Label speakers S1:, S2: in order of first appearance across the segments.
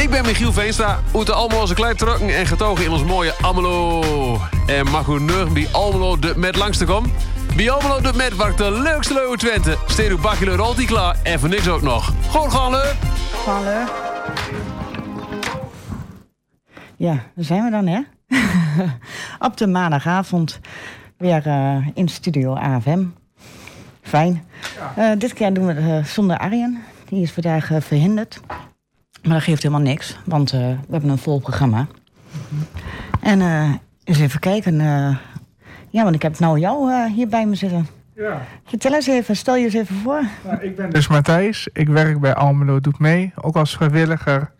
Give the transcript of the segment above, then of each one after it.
S1: Ik ben Michiel Veenstra, uit allemaal onze klein trokken en getogen in ons mooie Almelo. En mag u nu bij Almelo de met langste kom? Bij Almelo de met waar de leukste leuwe Twente. Steed uw bakje rolt klaar en voor niks ook nog. Gewoon gaan leu.
S2: Hallo. Ja, daar zijn we dan, hè? Op de maandagavond weer eh, in studio AFM. Fijn. Eh, dit keer doen we het eh, zonder Arjen. Die is vandaag verhinderd. Maar dat geeft helemaal niks, want eh, we hebben een vol programma. En eh, eens even kijken. eh, ja, want ik heb nou jou hier bij me zitten.
S3: Ja,
S2: Vertel eens even, stel je eens even voor.
S3: nou, ik ben dus Matthijs. Ik werk bij Almelo Doet Mee, ook als vrijwilliger.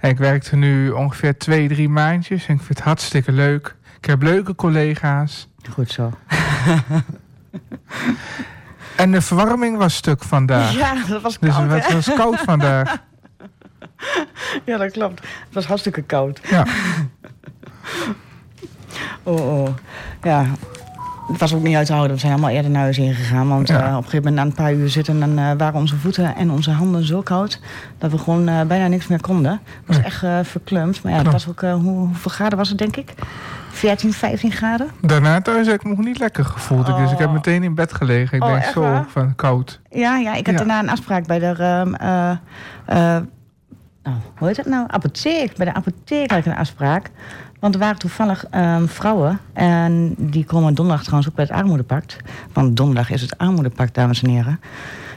S3: En ik werkte nu ongeveer twee, drie maandjes. En ik vind het hartstikke leuk. Ik heb leuke collega's.
S2: Goed zo.
S3: En de verwarming was stuk vandaag.
S2: Ja, dat was
S3: Dus
S2: koud,
S3: het
S2: hè?
S3: was koud vandaag.
S2: Ja, dat klopt. Het was hartstikke koud.
S3: Ja,
S2: Oh, oh. Ja. Het was ook niet uit te houden. We zijn allemaal eerder naar huis ingegaan. Want
S3: Ja.
S2: eh, op een gegeven moment na een paar uur zitten... en eh, waren onze voeten en onze handen zo koud... dat we gewoon eh, bijna niks meer konden. Het was echt verkleumd. Maar ja, het was ook... hoe, hoeveel graden was het, denk ik? 14, 15 graden?
S3: daarna thuis heb ik me nog niet lekker gevoeld. Dus ik heb
S2: Oh.
S3: meteen in bed gelegen. Ik
S2: Oh,
S3: denk zo
S2: waar?
S3: van koud.
S2: Ja, ja ik had
S3: Ja.
S2: daarna een afspraak bij de... nou, hoe heet het nou? Apotheek. Bij de apotheek had ik een afspraak. Want er waren toevallig ehm, vrouwen. En die komen donderdag trouwens ook bij het armoedepact. Want donderdag is het armoedepact, dames en heren.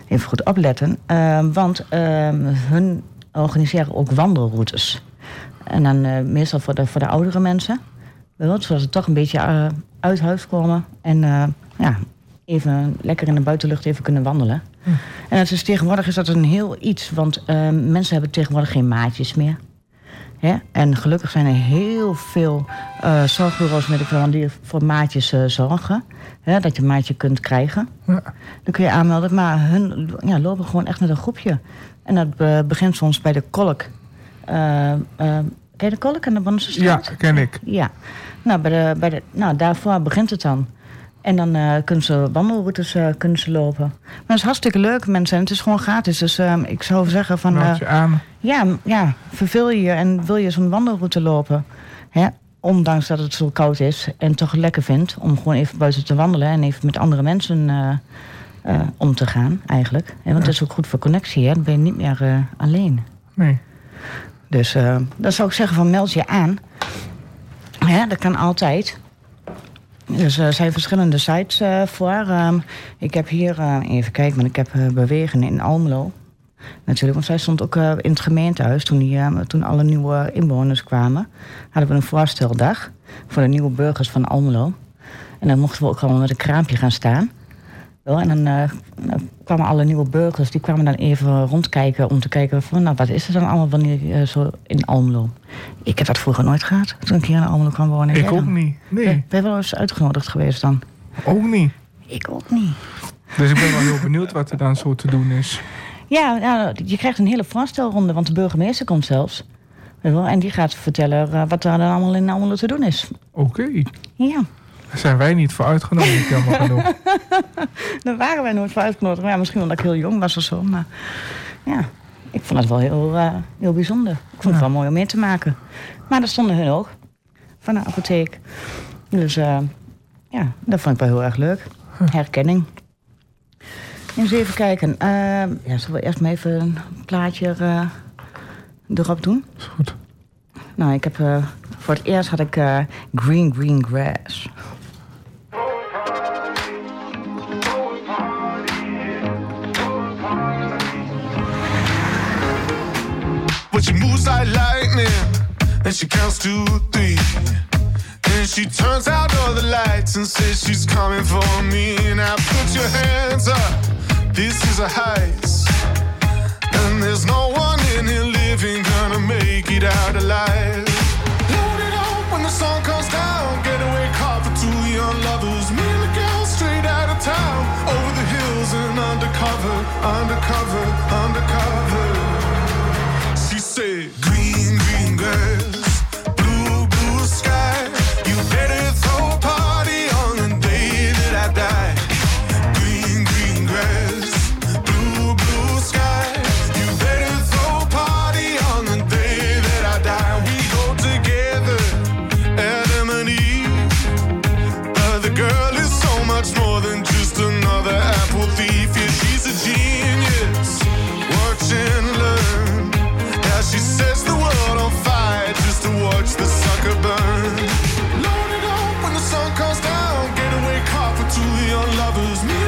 S2: Even goed opletten. Ehm, want ehm, hun organiseren ook wandelroutes. En dan eh, meestal voor de, voor de oudere mensen. Zodat ze toch een beetje eh, uit huis komen. En eh, ja, even lekker in de buitenlucht even kunnen wandelen. En het is, tegenwoordig is dat een heel iets. Want eh, mensen hebben tegenwoordig geen maatjes meer. Hè? En gelukkig zijn er heel veel eh zorgbureaus met ik die voor maatjes eh, zorgen. Hè? Dat je een maatje kunt krijgen.
S3: Ja.
S2: Dan kun je aanmelden. Maar hun ja, lopen gewoon echt met een groepje. En dat begint soms bij de kolk. Ken je de kolk aan de Bonnense
S3: Ja, ken ik.
S2: Ja, nou, bij de, bij de, nou daarvoor begint het dan. En dan eh, kunnen ze wandelroutes eh, kunnen ze lopen. Maar het is hartstikke leuk, mensen. En het is gewoon gratis. Dus ehm, ik zou zeggen van... eh,
S3: Meld je aan.
S2: ja, ja, verveel je je en wil je zo'n wandelroute lopen... Hè, ondanks dat het zo koud is en toch lekker vindt... om gewoon even buiten te wandelen en even met andere mensen eh, eh, om te gaan, eigenlijk. Hè, want het is ook goed voor connectie, hè? dan ben je niet meer eh, alleen.
S3: Nee.
S2: Dus eh, dan zou ik zeggen van meld je aan. Ja, dat kan altijd. Dus er zijn verschillende sites eh, voor. Ehm, ik heb hier, eh, even kijken, want ik heb eh, Bewegen in Almelo. Natuurlijk, want zij stond ook eh, in het gemeentehuis toen, die, eh, toen alle nieuwe inwoners kwamen. Hadden we een voorsteldag voor de nieuwe burgers van Almelo. En dan mochten we ook al met een kraampje gaan staan. En dan eh, dan kwamen alle nieuwe burgers, die kwamen dan even rondkijken om te kijken van, nou, wat is er dan allemaal wanneer eh, zo in Almelo? Ik heb dat vroeger nooit gehad, toen ik hier in Almelo kwam wonen.
S3: Ik ook
S2: dan?
S3: niet. Nee,
S2: ben wel eens uitgenodigd geweest dan?
S3: ook niet.
S2: Ik ook niet.
S3: Dus ik ben wel heel benieuwd wat er dan zo te doen is.
S2: Ja, ja, je krijgt een hele voorstelronde, want de burgemeester komt zelfs. En die gaat vertellen eh, wat er dan allemaal in Almelo te doen is.
S3: Oké.
S2: Ja,
S3: Daar zijn wij niet voor uitgenodigd, jammer genoeg.
S2: daar waren wij nooit voor uitgenodigd. Maar Ja, misschien omdat ik heel jong was of zo. Maar ja, ik vond het wel heel, eh, heel bijzonder. Ik vond het wel mooi om mee te maken. Maar dat stonden hun ook, van de apotheek. Dus eh, ja, dat vond ik wel heel erg leuk. Herkenning. Eens even kijken. Eh, ja, zullen we eerst maar even een plaatje erop doen?
S3: Is goed.
S2: Nou, ik heb voor het eerst had ik Green Green Grass.
S4: But she moves like lightning, and she counts to three. And she turns out all the lights and says she's coming for me. Now put your hands up, this is a heist. And there's no one in here living gonna make it out alive. Load it up when the sun comes down. lose me.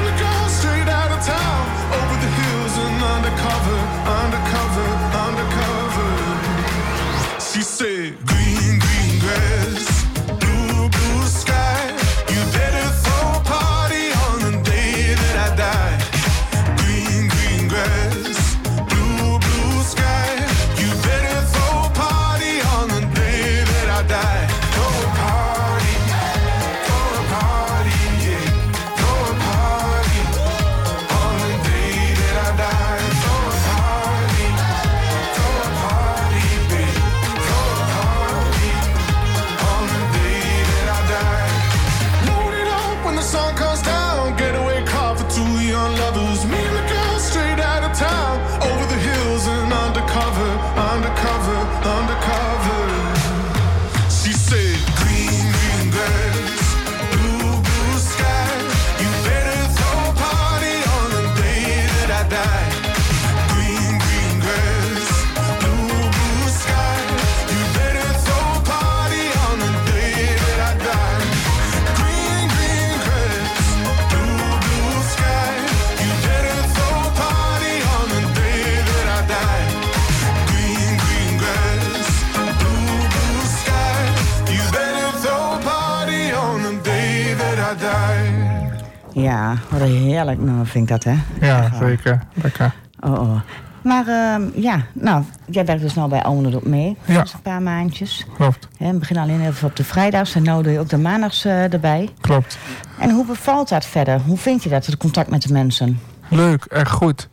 S2: Ja, wat heerlijk nummer vind ik dat, hè?
S3: Ja,
S2: Echt
S3: zeker. Lekker.
S2: Oh, oh. Maar ehm, ja, nou, jij werkt dus nou bij Almelo op mee.
S3: Ja.
S2: Een paar maandjes.
S3: Klopt,
S2: we beginnen alleen even op de vrijdags en nu doe je ook de maandags eh, erbij.
S3: klopt.
S2: En hoe bevalt dat verder? Hoe vind je dat, het contact met de mensen?
S3: Leuk, echt goed.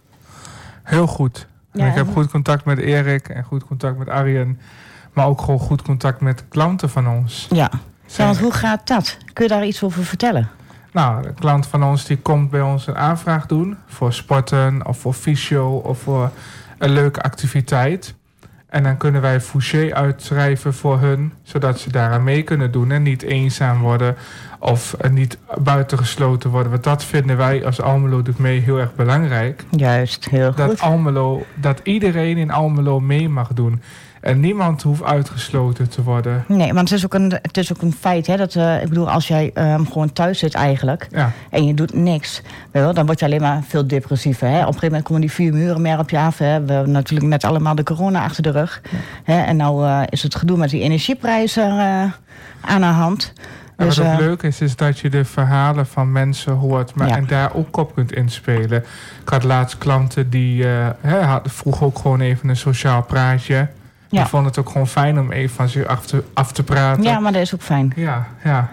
S3: Heel goed.
S2: Ja,
S3: ik heb goed contact met Erik en goed contact met Arjen. Maar ook gewoon goed contact met klanten van ons.
S2: Ja. Zo, want hoe gaat dat? Kun je daar iets over vertellen?
S3: Nou, een klant van ons die komt bij ons een aanvraag doen voor sporten of voor fysio of voor een leuke activiteit. En dan kunnen wij Fouché uitschrijven voor hun, zodat ze daaraan mee kunnen doen en niet eenzaam worden of eh, niet buitengesloten worden. Want dat vinden wij als Almelo doet mee heel erg belangrijk.
S2: Juist, heel
S3: Dat
S2: goed.
S3: Almelo, dat iedereen in Almelo mee mag doen. En niemand hoeft uitgesloten te worden.
S2: Nee, want het is ook een, het is ook een feit, hè. Dat, eh, ik bedoel, als jij ehm, gewoon thuis zit eigenlijk...
S3: Ja,
S2: en je doet niks, wel, dan word je alleen maar veel depressiever. Hè? Op een gegeven moment komen die vier muren meer op je af. Hè? We hebben natuurlijk net allemaal de corona achter de rug. Hè? En nou eh, is het gedoe met die energieprijzen eh, aan de hand.
S3: En
S2: Dus,
S3: wat ook leuk is, is dat je de verhalen van mensen hoort maar,
S2: Ja.
S3: en daar ook op kunt inspelen. Ik had laatst klanten die eh hè, vroeg ook gewoon even een sociaal praatje.
S2: Ja.
S3: Die vonden het ook gewoon fijn om even van zich af te, af te praten.
S2: ja, maar dat is ook fijn.
S3: ja, ja.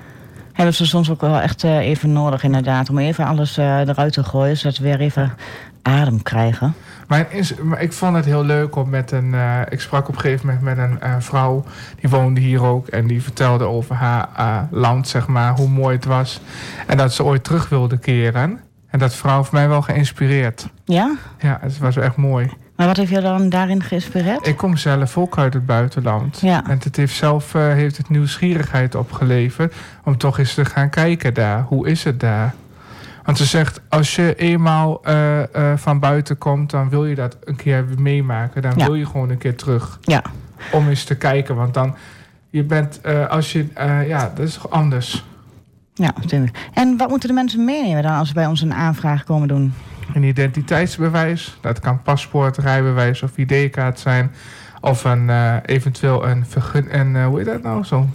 S2: Hebben ze soms ook wel echt eh, even nodig inderdaad. Om even alles eh, eruit te gooien, zodat we weer even adem krijgen.
S3: Maar, is, maar ik vond het heel leuk om met een. eh, ik sprak op een gegeven moment met een vrouw. Die woonde hier ook. En die vertelde over haar land, zeg maar. Hoe mooi het was. En dat ze ooit terug wilde keren. En dat vrouw heeft mij wel geïnspireerd.
S2: Ja?
S3: Ja, het was echt mooi.
S2: Maar wat heeft je dan daarin geïnspireerd?
S3: Ik kom zelf ook uit het buitenland.
S2: Ja.
S3: En het heeft zelf eh, heeft het nieuwsgierigheid opgeleverd. Om toch eens te gaan kijken daar. Hoe is het daar? Want ze zegt, als je eenmaal eh, eh, van buiten komt, dan wil je dat een keer meemaken. Dan
S2: Ja.
S3: wil je gewoon een keer terug.
S2: Ja.
S3: Om eens te kijken. Want dan, je bent, als je, ja, dat is toch anders.
S2: Ja, natuurlijk. En wat moeten de mensen meenemen dan als ze bij ons een aanvraag komen doen?
S3: Een identiteitsbewijs, dat kan paspoort, rijbewijs of ID-kaart zijn. Of een, eh, eventueel een vergun... En, eh, hoe heet dat nou? Zo'n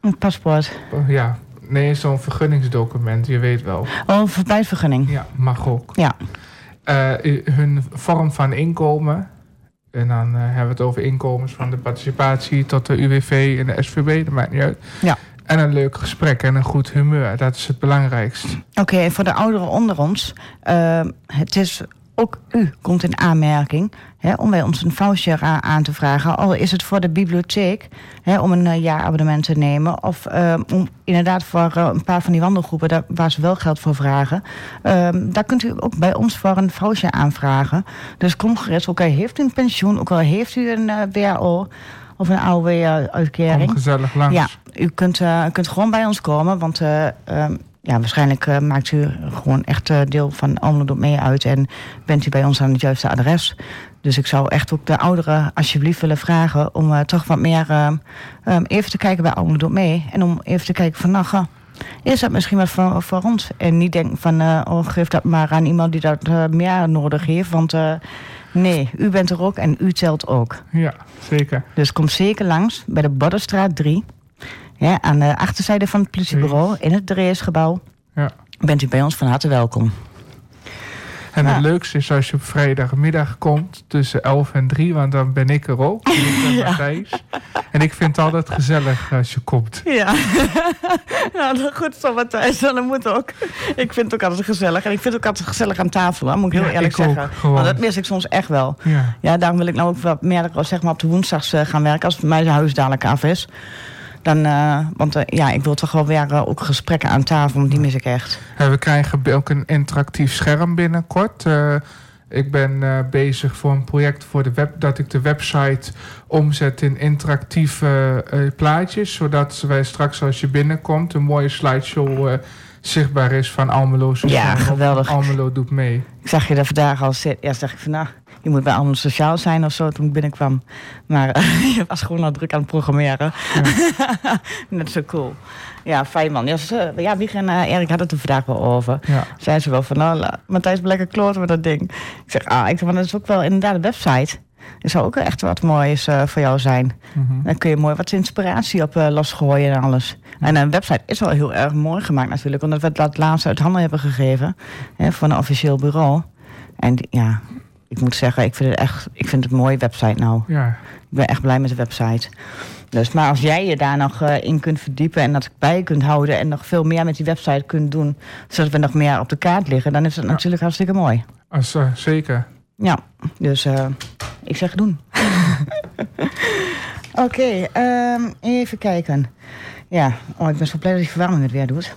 S2: Een paspoort.
S3: Oh, Ja, nee, zo'n vergunningsdocument, je weet wel.
S2: Oh, een verblijfsvergunning.
S3: Ja, mag ook.
S2: Ja.
S3: Eh, hun vorm van inkomen. En dan hebben we het over inkomens van de participatie tot de UWV en de SVB, dat maakt niet uit.
S2: Ja.
S3: En een leuk gesprek en een goed humeur, dat is het belangrijkst.
S2: Oké, en voor de ouderen onder ons, eh, het is ook u komt in aanmerking hè, om bij ons een voucher aan te vragen. Al is het voor de bibliotheek hè, om een eh, jaarabonnement te nemen. Of eh, om inderdaad voor eh, een paar van die wandelgroepen daar, waar ze wel geld voor vragen. Ehm, daar kunt u ook bij ons voor een voucher aanvragen. Dus kom gerust, ook al heeft u een pensioen, ook al heeft u een eh WAO of een
S3: Kom
S2: AOW-uitkering.
S3: gezellig langs.
S2: Ja, u kunt, eh, u kunt gewoon bij ons komen, want eh, ehm, ja, waarschijnlijk eh, maakt u gewoon echt eh, deel van Almelo mee uit en bent u bij ons aan het juiste adres. Dus ik zou echt ook de ouderen alsjeblieft willen vragen om eh, toch wat meer ehm, ehm, even te kijken bij Almelo mee en om even te kijken van nou, is dat misschien wat voor, voor ons? En niet denken van, eh, oh, geef dat maar aan iemand die dat eh, meer nodig heeft, want eh, nee, u bent er ook en u telt ook.
S3: Ja, zeker.
S2: Dus kom zeker langs bij de Boddenstraat 3. Ja, aan de achterzijde van het politiebureau in het Dreesgebouw.
S3: Ja.
S2: Bent u bij ons van harte welkom.
S3: En het leukste is als je op vrijdagmiddag komt tussen 11 en 3, want dan ben ik er ook. Ik ben
S2: Ja.
S3: Matthijs. En ik vind het altijd gezellig als je komt.
S2: Ja, nou, dat goed zo Matthijs. Dat moet ook. Ik vind het ook altijd gezellig. En ik vind het ook altijd gezellig aan tafel, hè, moet ik heel
S3: Ja,
S2: eerlijk
S3: ik
S2: zeggen. Want dat mis ik soms echt wel.
S3: Ja.
S2: Ja, daarom wil ik nou ook wat meer zeg maar, op de woensdags eh, gaan werken. Als mijn huis dadelijk af is. Dan, eh, want eh, ja, ik wil toch wel weer eh, ook gesprekken aan tafel. Want die mis ik echt.
S3: En we krijgen ook een interactief scherm binnenkort. Eh, ik ben eh, bezig voor een project voor de web, dat ik de website omzet in interactieve eh, plaatjes. Zodat wij straks als je binnenkomt een mooie slideshow eh, zichtbaar is van Almelo.
S2: Ja, geweldig.
S3: Almelo doet mee.
S2: Ik zag je daar vandaag al zitten. Eerst dacht ik van, nou, je moet bij Almelo Sociaal zijn of zo toen ik binnenkwam. Maar eh, je was gewoon al druk aan het programmeren. Net zo cool. Ja, fijn man. Ja, ze- ja Wieg en eh, Erik hadden het er vandaag wel over.
S3: Ja.
S2: Zei ze wel van, nou, Matthijs, lekker kloten met dat ding. Ik zeg, ah, ik zeg, maar dat is ook wel inderdaad een website. Dat zou ook echt wat moois eh, voor jou zijn.
S3: Mhm.
S2: Dan kun je mooi wat inspiratie op losgooien en alles. En een website is wel heel erg mooi gemaakt natuurlijk. Omdat we dat laatst uit handen hebben gegeven. Hè, voor een officieel bureau. En die- ja, ik moet zeggen, ik vind het echt ik vind het een mooie website nou.
S3: Ja,
S2: Ik ben echt blij met de website. Dus, maar als jij je daar nog eh, in kunt verdiepen en dat bij kunt houden en nog veel meer met die website kunt doen, zodat we nog meer op de kaart liggen, dan is het
S3: Ja.
S2: natuurlijk hartstikke mooi.
S3: als, eh, zeker.
S2: Ja, dus eh, ik zeg doen. Oké, ehm, even kijken. Ja, oh, ik ben zo blij dat die verwarming het weer doet.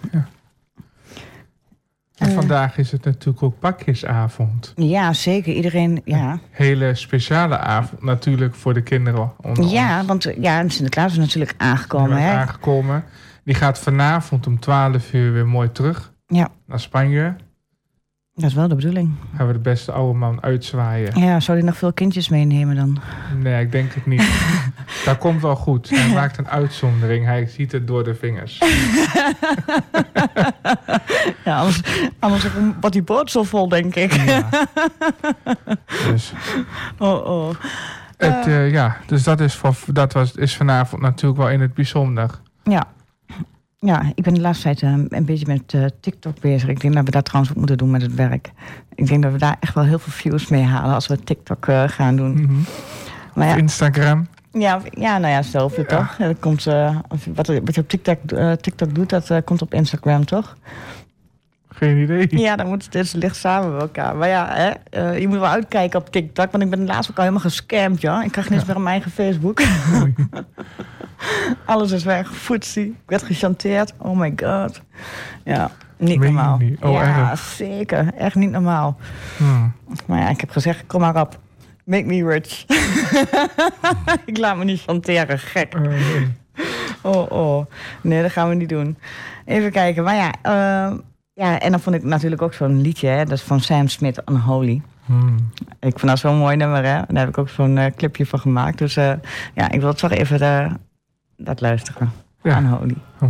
S3: En vandaag is het natuurlijk ook pakjesavond.
S2: Ja, zeker. Iedereen, ja.
S3: Hele speciale avond natuurlijk voor de kinderen. onder
S2: Ja,
S3: ons.
S2: want ja, Sinterklaas is natuurlijk aangekomen, hè?
S3: aangekomen. Die gaat vanavond om 12 uur weer mooi terug
S2: Ja,
S3: naar Spanje.
S2: dat is wel de bedoeling.
S3: Gaan we de beste oude man uitzwaaien.
S2: Ja, zou hij nog veel kindjes meenemen dan?
S3: Nee, ik denk het niet. Dat komt wel goed. Hij maakt een uitzondering. Hij ziet het door de vingers.
S2: Ja, anders, anders wordt die boot zo vol, denk ik.
S3: Ja. Dus,
S2: Oh, oh.
S3: het, eh, ja, dus dat, is, voor, dat was, is vanavond natuurlijk wel in het bijzonder.
S2: Ja. Ja, ik ben de laatste tijd eh, een beetje met eh, TikTok bezig. Ik denk dat we dat trouwens ook moeten doen met het werk. Ik denk dat we daar echt wel heel veel views mee halen als we TikTok eh, gaan doen.
S3: Mhm.
S2: Maar
S3: Of
S2: ja,
S3: Instagram.
S2: Ja, ja, nou ja, zelf
S3: Ja.
S2: toch? Dat komt, eh, wat, wat je op TikTok, eh, TikTok doet, dat eh, komt op Instagram, toch?
S3: Geen idee.
S2: Ja, dan moet het dus ligt samen met elkaar. Maar ja, hè, je moet wel uitkijken op TikTok, want ik ben laatst ook al helemaal gescamd, ja. Ik krijg eens meer mijn eigen Facebook. Alles is weg, footsie. Ik werd gechanteerd. Oh my god. Ja, niet
S3: Meen
S2: normaal.
S3: niet? Oh,
S2: ja,
S3: erg.
S2: zeker. Echt niet normaal.
S3: Hmm.
S2: Maar ja, ik heb gezegd, kom maar op. Make me rich. ik laat me niet chanteren, gek.
S3: Nee.
S2: Oh, oh. Nee, dat gaan we niet doen. Even kijken. Maar ja, ehm, ja en dan vond ik natuurlijk ook zo'n liedje. Hè? Dat is van Sam Smith, Unholy.
S3: Hmm.
S2: Ik vond dat zo'n mooi nummer, hè. Daar heb ik ook zo'n eh, clipje van gemaakt. Dus eh, ja, ik wil toch even eh, dat luisteren.
S3: Ja.
S2: Unholy.
S4: Lucky,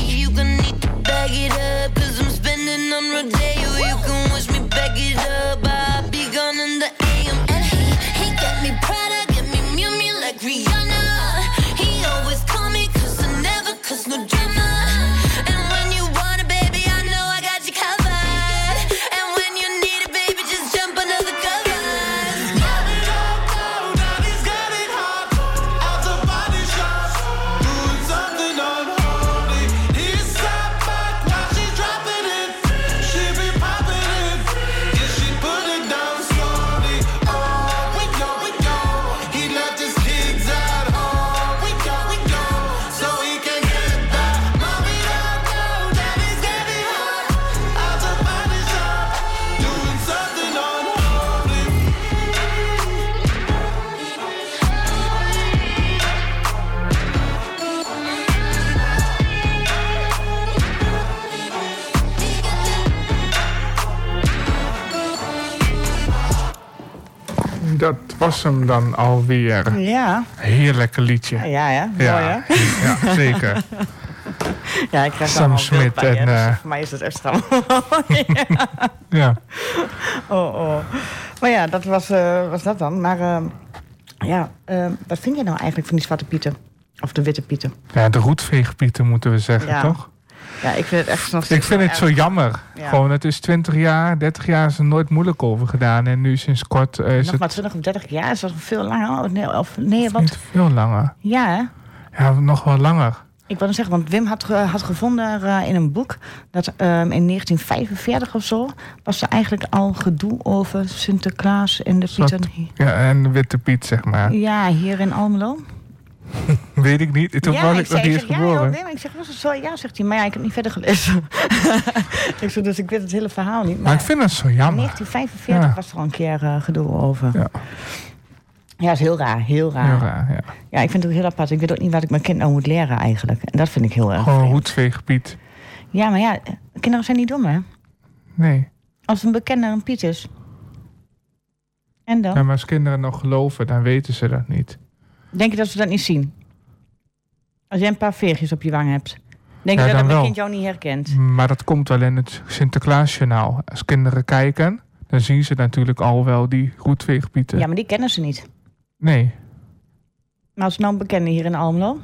S3: Was hem dan alweer.
S2: Ja,
S3: Heerlijk liedje.
S2: ja, ja. Mooi, hè?
S3: Ja, ja, zeker.
S2: Ja, ik krijg
S3: Sam
S2: allemaal
S3: Smit
S2: beeldpijn,
S3: en,
S2: dus
S3: eh,
S2: voor mij is het extra
S3: Ja.
S2: oh, oh. Maar ja, dat was, eh, was dat dan. Maar ehm, ja, wat vind je nou eigenlijk van die zwarte pieten? Of de witte pieten?
S3: ja, de roetveegpieten moeten we zeggen,
S2: Ja.
S3: toch?
S2: Ja, ik vind het echt nog
S3: Ik vind het zo jammer.
S2: Ja.
S3: Gewoon, het is 20 jaar, 30 jaar is er nooit moeilijk over gedaan. En nu sinds kort eh, is
S2: Nog maar
S3: het
S2: 20 of 30 jaar, is dat veel langer? Of nee, of, nee wat?
S3: niet veel langer.
S2: Ja, hè?
S3: Ja, nog wel langer.
S2: Ik wil zeggen, want Wim had, had gevonden eh, in een boek dat ehm, in 1945 of zo was er eigenlijk al gedoe over Sinterklaas en de Pieten.
S3: Ja, en de Witte Piet, zeg maar.
S2: Ja, hier in Almelo.
S3: Weet ik niet. Toen
S2: ja,
S3: was ik nog niet eens
S2: zeg, ja,
S3: geboren.
S2: Wim. Ik zeg, was het zo? Ja, zegt hij. Maar ja, ik heb niet verder gelezen. ik zeg, dus ik weet het hele verhaal niet.
S3: Maar ik vind het zo
S2: in
S3: jammer.
S2: 1945
S3: Ja.
S2: was er al een keer eh, gedoe over.
S3: Ja.
S2: Ja, is heel raar, heel raar.
S3: Heel raar, ja.
S2: Ja, ik vind het ook heel apart. Ik weet ook niet wat ik mijn kind nou moet leren eigenlijk. En dat vind ik heel erg
S3: Gewoon
S2: vreemd.
S3: roetveegpiet.
S2: Ja, maar ja, kinderen zijn niet dom, hè?
S3: Nee.
S2: Als een bekende een Piet is. En dan?
S3: Ja, maar als kinderen nog geloven, dan weten ze dat niet.
S2: Denk je dat ze dat niet zien? Als jij een paar veertjes op je wang hebt. Denk
S3: Ja,
S2: je dat
S3: wel.
S2: kind jou niet herkent?
S3: Maar dat komt wel in het Sinterklaasjournaal. Als kinderen kijken, dan zien ze natuurlijk al wel die roetveegpieten.
S2: Ja, maar die kennen ze niet.
S3: Nee.
S2: Maar als nou een bekende hier in Almelo?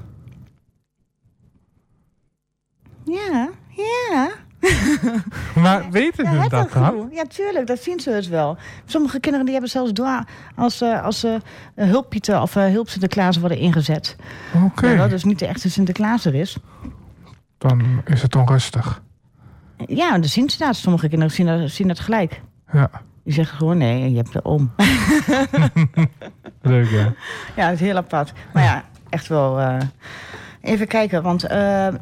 S2: Ja, ja.
S3: Maar weten
S2: Ja, het
S3: dat dan?
S2: Ja, tuurlijk, dat zien ze dus wel. Sommige kinderen die hebben zelfs door als, eh als ze uh, hulppieten of uh, hulp Sinterklaas worden ingezet.
S3: Oké.
S2: Ja, dus niet de echte Sinterklaas er is.
S3: Dan is het onrustig.
S2: Ja, dan zien ze dat. Sommige kinderen zien dat, zien dat gelijk.
S3: Ja.
S2: Die zeggen gewoon nee, je hebt er om.
S3: Leuk, ja.
S2: Ja, dat is heel apart. Maar ja, echt wel. Even kijken, want uh,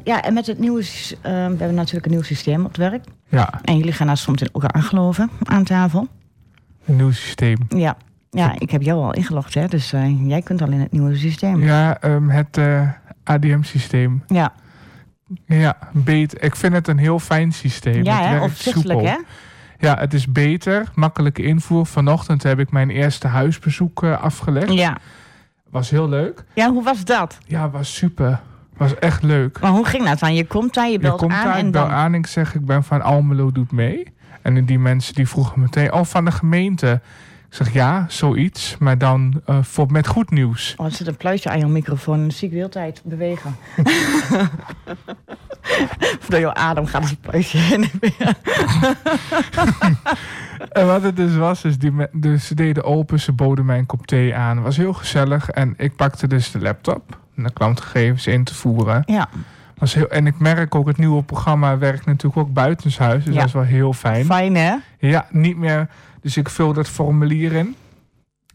S2: ja, en met het nieuwe, uh, we hebben natuurlijk een nieuw systeem op het werk.
S3: Ja.
S2: En jullie gaan daar soms in ook aangeloven aan tafel.
S3: Een nieuw systeem.
S2: Ja. Ja, ik heb jou al ingelogd, hè, dus uh, jij kunt al in het nieuwe systeem.
S3: Ja, um, het ADM-systeem.
S2: Ja.
S3: Ja, beter. Ik vind het een heel fijn systeem.
S2: Ja,
S3: het
S2: hè, opzichtelijk, hè?
S3: Ja, het is beter. Makkelijke invoer. Vanochtend heb ik mijn eerste huisbezoek afgelegd.
S2: Ja.
S3: Was heel leuk.
S2: Ja, hoe was dat?
S3: Ja, was super. Was echt leuk.
S2: Maar hoe ging dat dan? Je komt daar, je belt
S3: je komt
S2: aan
S3: daar,
S2: en
S3: ik bel
S2: dan...
S3: aan ik zeg ik ben van Almelo doet mee. En die mensen die vroegen meteen, oh van de gemeente. Ik zeg ja, zoiets, maar dan uh, voor, met goed nieuws.
S2: Oh, er zit een pluisje aan je microfoon en dan zie ik de hele tijd bewegen. Door jouw adem gaat het pluisje heen en weer.
S3: en wat het dus was, is die dus ze deden open, ze boden mij een kop thee aan. Het was heel gezellig en ik pakte dus de laptop de klantgegevens in te voeren.
S2: Ja.
S3: Was heel, en ik merk ook, het nieuwe programma werkt natuurlijk ook buitenshuis. Dus
S2: Ja.
S3: dat is wel heel fijn.
S2: Fijn, hè?
S3: Ja, niet meer. Dus ik vul dat formulier in.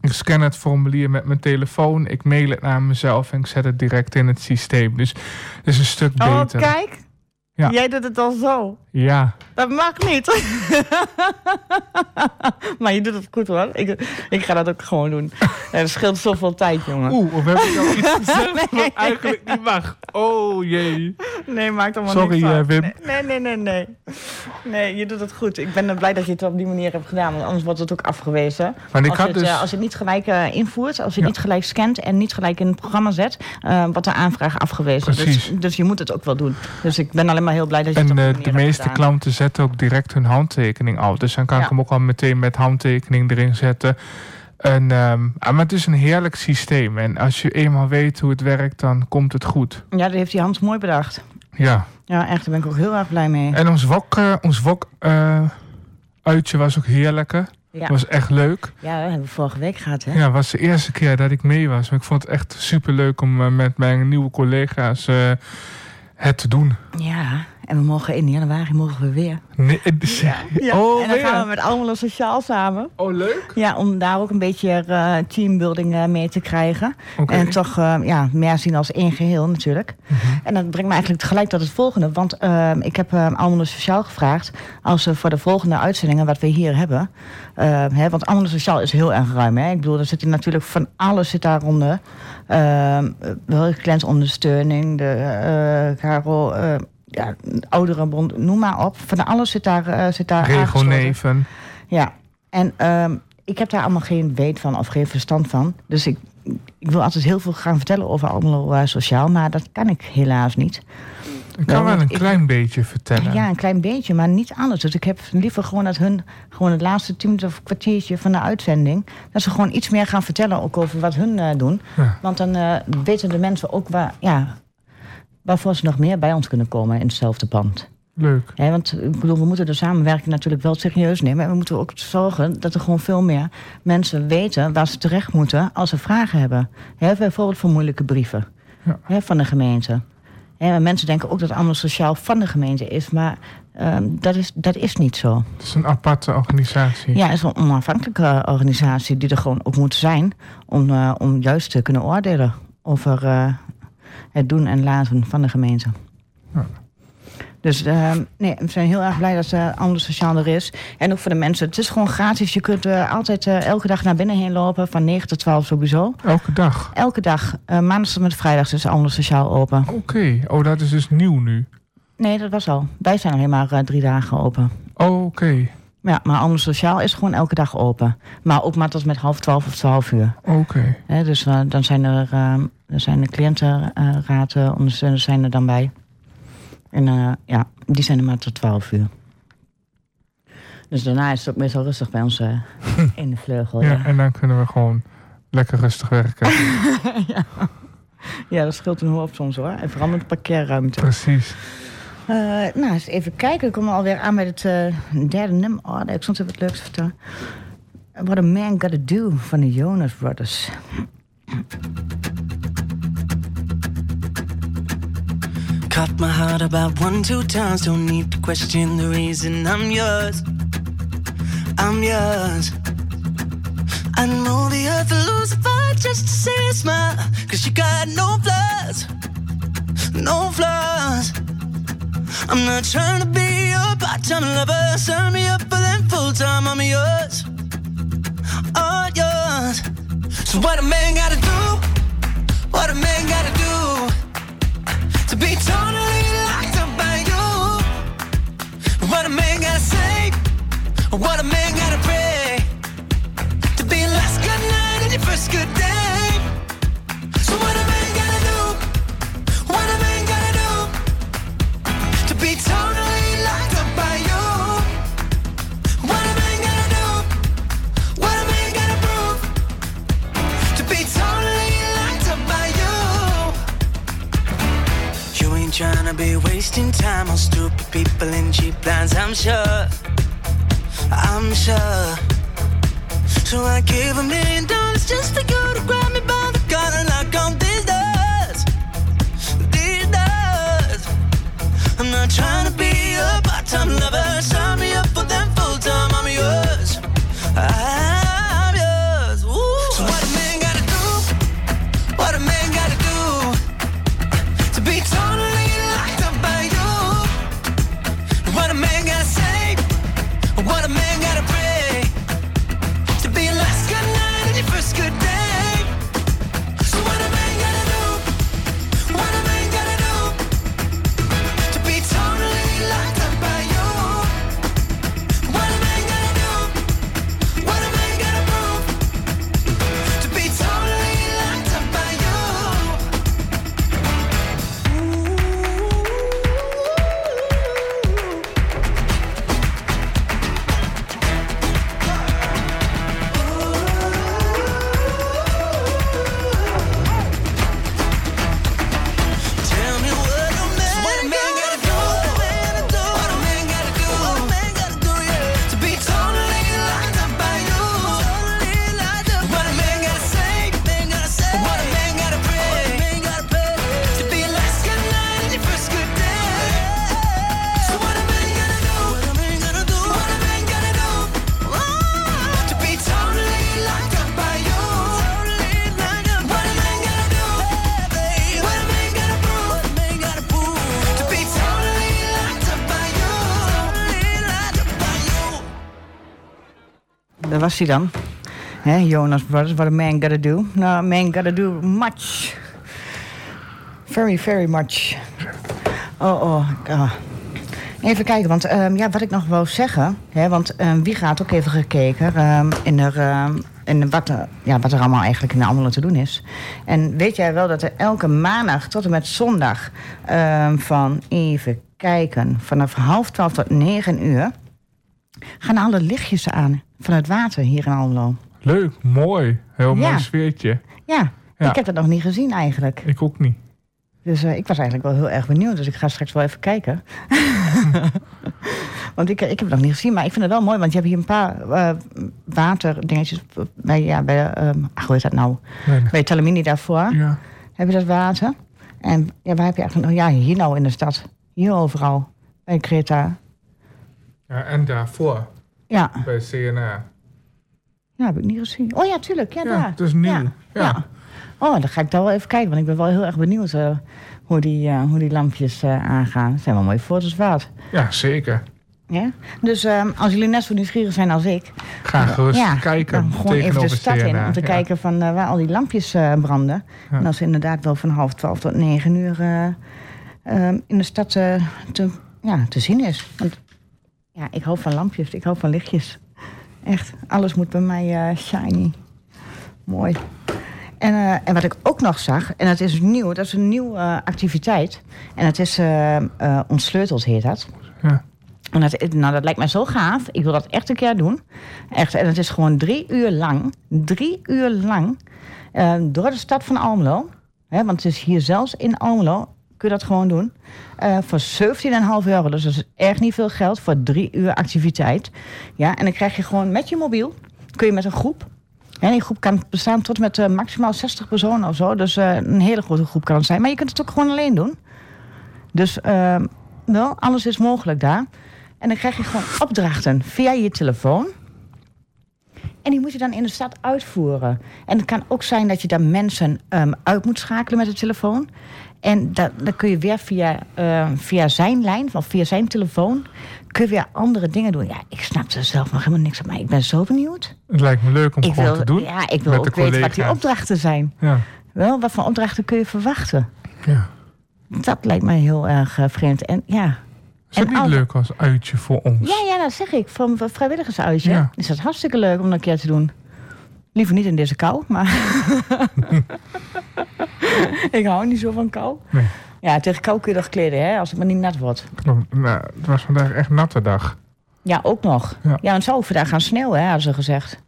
S3: Ik scan het formulier met mijn telefoon. Ik mail het naar mezelf en ik zet het direct in het systeem. Dus het is een stuk
S2: Oh,
S3: beter.
S2: kijk.
S3: Ja.
S2: Jij doet het al zo.
S3: Ja,
S2: Dat mag niet. maar je doet het goed hoor. Ik, ik ga dat ook gewoon doen. Dat scheelt zoveel tijd, jongen.
S3: Oeh, of heb ik nou iets gezegd wat eigenlijk niet mag? Oh jee.
S2: Nee, maakt allemaal
S3: Sorry,
S2: niks uit.
S3: eh, Wim.
S2: Nee, nee, nee, nee. Nee, je doet het goed. Ik ben er blij dat je het op die manier hebt gedaan. Want anders wordt het ook afgewezen.
S3: Maar ik
S2: als,
S3: had
S2: het,
S3: dus...
S2: eh, als je het niet gelijk uh, invoert, als je
S3: Ja.
S2: niet gelijk scant en niet gelijk in het programma zet, uh, wordt de aanvraag afgewezen. Dus,
S3: Precies.
S2: dus je moet het ook wel doen. Dus ik ben alleen maar heel blij dat je
S3: En
S2: het op die manier
S3: de
S2: hebt gedaan.
S3: klanten zetten ook direct hun handtekening af. Dus dan kan
S2: Ja.
S3: ik hem ook al meteen met handtekening erin zetten. En, ehm, ah, maar het is een heerlijk systeem. En als je eenmaal weet hoe het werkt, dan komt het goed.
S2: Ja, dat heeft die Hans mooi bedacht.
S3: Ja.
S2: Ja, echt, daar ben ik ook heel erg blij mee.
S3: En ons wok, eh, ons wok eh, uitje was ook heerlijk.
S2: Ja,
S3: was echt leuk.
S2: ja dat hebben we vorige week gehad, hè?
S3: Ja, het was de eerste keer dat ik mee was. Maar ik vond het echt super leuk om eh, met mijn nieuwe collega's het te doen.
S2: Ja, en we mogen in januari mogen we weer.
S3: Nee, is-
S2: Ja,
S3: Oh,
S2: en dan gaan we met Almelo Sociaal samen.
S3: Oh, leuk.
S2: Ja, om daar ook een beetje uh, teambuilding uh, mee te krijgen.
S3: Oké.
S2: En toch uh, ja, meer zien als één geheel natuurlijk.
S3: Mhm.
S2: En dat brengt me eigenlijk gelijk tot het volgende. Want ik heb Almelo Sociaal gevraagd... als we voor de volgende uitzendingen wat we hier hebben... hè, want Almelo Sociaal is heel erg ruim. Hè? Ik bedoel, er zit natuurlijk van alles zit daaronder. Uh, wel cliëntondersteuning, de Karel... ja, ouderenbond, noem maar op. Van alles zit daar, uh, zit daar
S3: Regelneven.
S2: Ja, en um, ik heb daar allemaal geen weet van of geen verstand van. Dus ik, ik wil altijd heel veel gaan vertellen over Almelo eh, Sociaal, maar dat kan ik helaas niet.
S3: Ik kan wel een
S2: ik-
S3: klein beetje vertellen.
S2: Ja, een klein beetje, maar niet alles. Dus ik heb liever gewoon dat hun gewoon het laatste tien minuten of kwartiertje van de uitzending... dat ze gewoon iets meer gaan vertellen ook over wat hun eh, doen.
S3: Ja.
S2: Want dan eh, weten de mensen ook waar, ja, waarvoor ze nog meer bij ons kunnen komen in hetzelfde pand.
S3: Leuk.
S2: Want ik bedoel, we moeten de samenwerking natuurlijk wel serieus nemen. En we moeten ook zorgen dat er gewoon veel meer mensen weten waar ze terecht moeten als ze vragen hebben. Bijvoorbeeld voor moeilijke brieven
S3: Ja.
S2: van de gemeente. Maar mensen denken ook dat het allemaal sociaal van de gemeente is, maar ehm, dat, is, dat is niet zo.
S3: Het is een aparte organisatie.
S2: Ja, het is een onafhankelijke organisatie die er gewoon ook moet zijn om, eh, om juist te kunnen oordelen over eh, het doen en laten van de gemeente.
S3: Ja.
S2: Dus eh, nee, we zijn heel erg blij dat uh, Anders Sociaal er is. En ook voor de mensen. Het is gewoon gratis. Je kunt eh, altijd eh, elke dag naar binnen heen lopen. Van 9 tot 12 sowieso.
S3: Elke dag.
S2: Elke dag. maandag tot met vrijdag is Anders Sociaal open.
S3: Oké. Oh, dat is dus nieuw nu.
S2: Nee, dat was al. Wij zijn alleen maar drie dagen open.
S3: Oh, oké.
S2: Ja, maar Anders Sociaal is gewoon elke dag open. Maar ook maar tot met half twaalf of twaalf uur.
S3: Oké.
S2: Dus dan zijn er, uh, er zijn de cliëntenraad ondersteuners zijn er dan bij. En uh, ja, die zijn er maar tot 12 uur. Dus daarna is het ook meestal rustig bij ons uh, in de vleugel.
S3: Ja,
S2: Ja,
S3: en dan kunnen we gewoon lekker rustig werken.
S2: ja. ja, dat scheelt een hoop soms hoor. En vooral met de parkeerruimte.
S3: Precies.
S2: Uh, nou, eens even kijken. Ik kom alweer aan bij het uh, derde nummer. Oh, ik stond even wat leuks te vertellen. What a Man Gotta Do van de Jonas Brothers.
S5: Cut my heart about one, two times. Don't need to question the reason I'm yours. I'm yours. I know the earth will lose a fight just to see a smile. Cause you got no flaws. No flaws. I'm not trying to be your part-time lover. Sign me up for them full-time. I'm yours. All yours. So what a man gotta do? What a man gotta do? Be totally locked up by you. What a man gotta say, what a man wasting time on stupid people and cheap lines, I'm sure. I'm sure. So I gave a million dollars just for you to grab me by the collar and lock on these doors. These doors. I'm not trying to be a part-time lover. Sign
S2: was hij dan. Hè, Jonas Brothers, what a man gotta do. Nou, man gotta do much. Very, very much. Oh, oh. ah. Even kijken, want ehm, ja, wat ik nog wou zeggen... Hè, want ehm, wie gaat ook even gekeken ehm, in, er, in wat, ja, wat er allemaal eigenlijk in de Almelo te doen is. En weet jij wel dat er elke maandag tot en met zondag... van even kijken, vanaf half twaalf tot negen uur... gaan alle lichtjes aan van het water hier in Almelo.
S3: Leuk, mooi. Heel
S2: Ja.
S3: mooi sfeertje.
S2: Ja,
S3: Ja.
S2: ik heb dat nog niet gezien eigenlijk.
S3: Ik ook niet.
S2: Dus eh, ik was eigenlijk wel heel erg benieuwd. Dus ik ga straks wel even kijken. want ik, ik heb het nog niet gezien. Maar ik vind het wel mooi. Want je hebt hier een paar eh, waterdingetjes. Bij, ja, bij, ehm ach, hoe heet dat nou?
S3: Nee.
S2: Bij Talamini daarvoor.
S3: Ja.
S2: Heb je dat water. En ja, waar heb je eigenlijk nog? Ja, hier nou in de stad. Hier overal. Bij Creta.
S3: ja, en daarvoor
S2: Ja,
S3: bij CNA.
S2: ja, heb ik niet gezien. Oh ja, tuurlijk. Ja,
S3: Ja,
S2: daar.
S3: het is nieuw.
S2: Ja. Oh, dan ga ik daar wel even kijken. Want ik ben wel heel erg benieuwd eh, hoe, die, eh, hoe die lampjes eh, aangaan. Het zijn wel mooie foto's waard.
S3: Ja, zeker.
S2: Ja? Dus ehm, als jullie net zo nieuwsgierig zijn als ik...
S3: Ga gerust
S2: ja,
S3: kijken
S2: dan gewoon even de stad in om te
S3: Ja.
S2: kijken van, waar al die lampjes branden. En dat is inderdaad wel van half twaalf tot negen uur eh, ehm, in de stad te, ja, te zien is. Want ja, ik hou van lampjes, ik hou van lichtjes. Echt, alles moet bij mij eh, shiny. Mooi. En, eh, en wat ik ook nog zag, en dat is nieuw, dat is een nieuwe eh, activiteit. En dat is Ontsleuteld heet dat.
S3: Ja.
S2: En dat, nou, dat lijkt mij zo gaaf. Ik wil dat echt een keer doen. Echt, en het is gewoon drie uur lang. Drie uur lang. door de stad van Almelo. Hè, want het is hier zelfs in Almelo. Kun je dat gewoon doen. eh, voor 17,5 euro. Dus dat is echt niet veel geld voor drie uur activiteit. Ja, en dan krijg je gewoon met je mobiel. Kun je met een groep. En die groep kan bestaan tot met eh, maximaal 60 personen of zo. Dus eh, een hele grote groep kan het zijn. Maar je kunt het ook gewoon alleen doen. Dus eh, wel, alles is mogelijk daar. En dan krijg je gewoon opdrachten via je telefoon. En die moet je dan in de stad uitvoeren. En het kan ook zijn dat je dan mensen ehm, uit moet schakelen met de telefoon. En dat, dan kun je weer via, eh, via zijn lijn, of via zijn telefoon, kun je weer andere dingen doen. Ja, ik snap er zelf nog helemaal niks van, maar ik ben zo benieuwd.
S3: Het lijkt me leuk om
S2: Ik
S3: gewoon
S2: wil,
S3: te doen.
S2: ja, ik wil ook weten wat die opdrachten zijn.
S3: Ja.
S2: Wel, wat voor opdrachten kun je verwachten?
S3: ja.
S2: Dat lijkt mij heel erg eh, vreemd. En ja,
S3: Is dat
S2: En
S3: niet
S2: al-
S3: leuk als uitje voor ons?
S2: Ja, ja, dat zeg ik. Van vrijwilligersuitje
S3: Ja.
S2: is dat hartstikke leuk om dat een keer te doen. Liever niet in deze kou, maar... ik hou niet zo van kou.
S3: Nee.
S2: Ja, tegen kou kun je nog kleden, hè, als het maar niet nat wordt.
S3: Klopt. Nou, het was vandaag echt natte dag.
S2: Ja, ook nog.
S3: Ja.
S2: Ja, en het zou vandaag gaan sneeuwen, hè, hadden ze gezegd.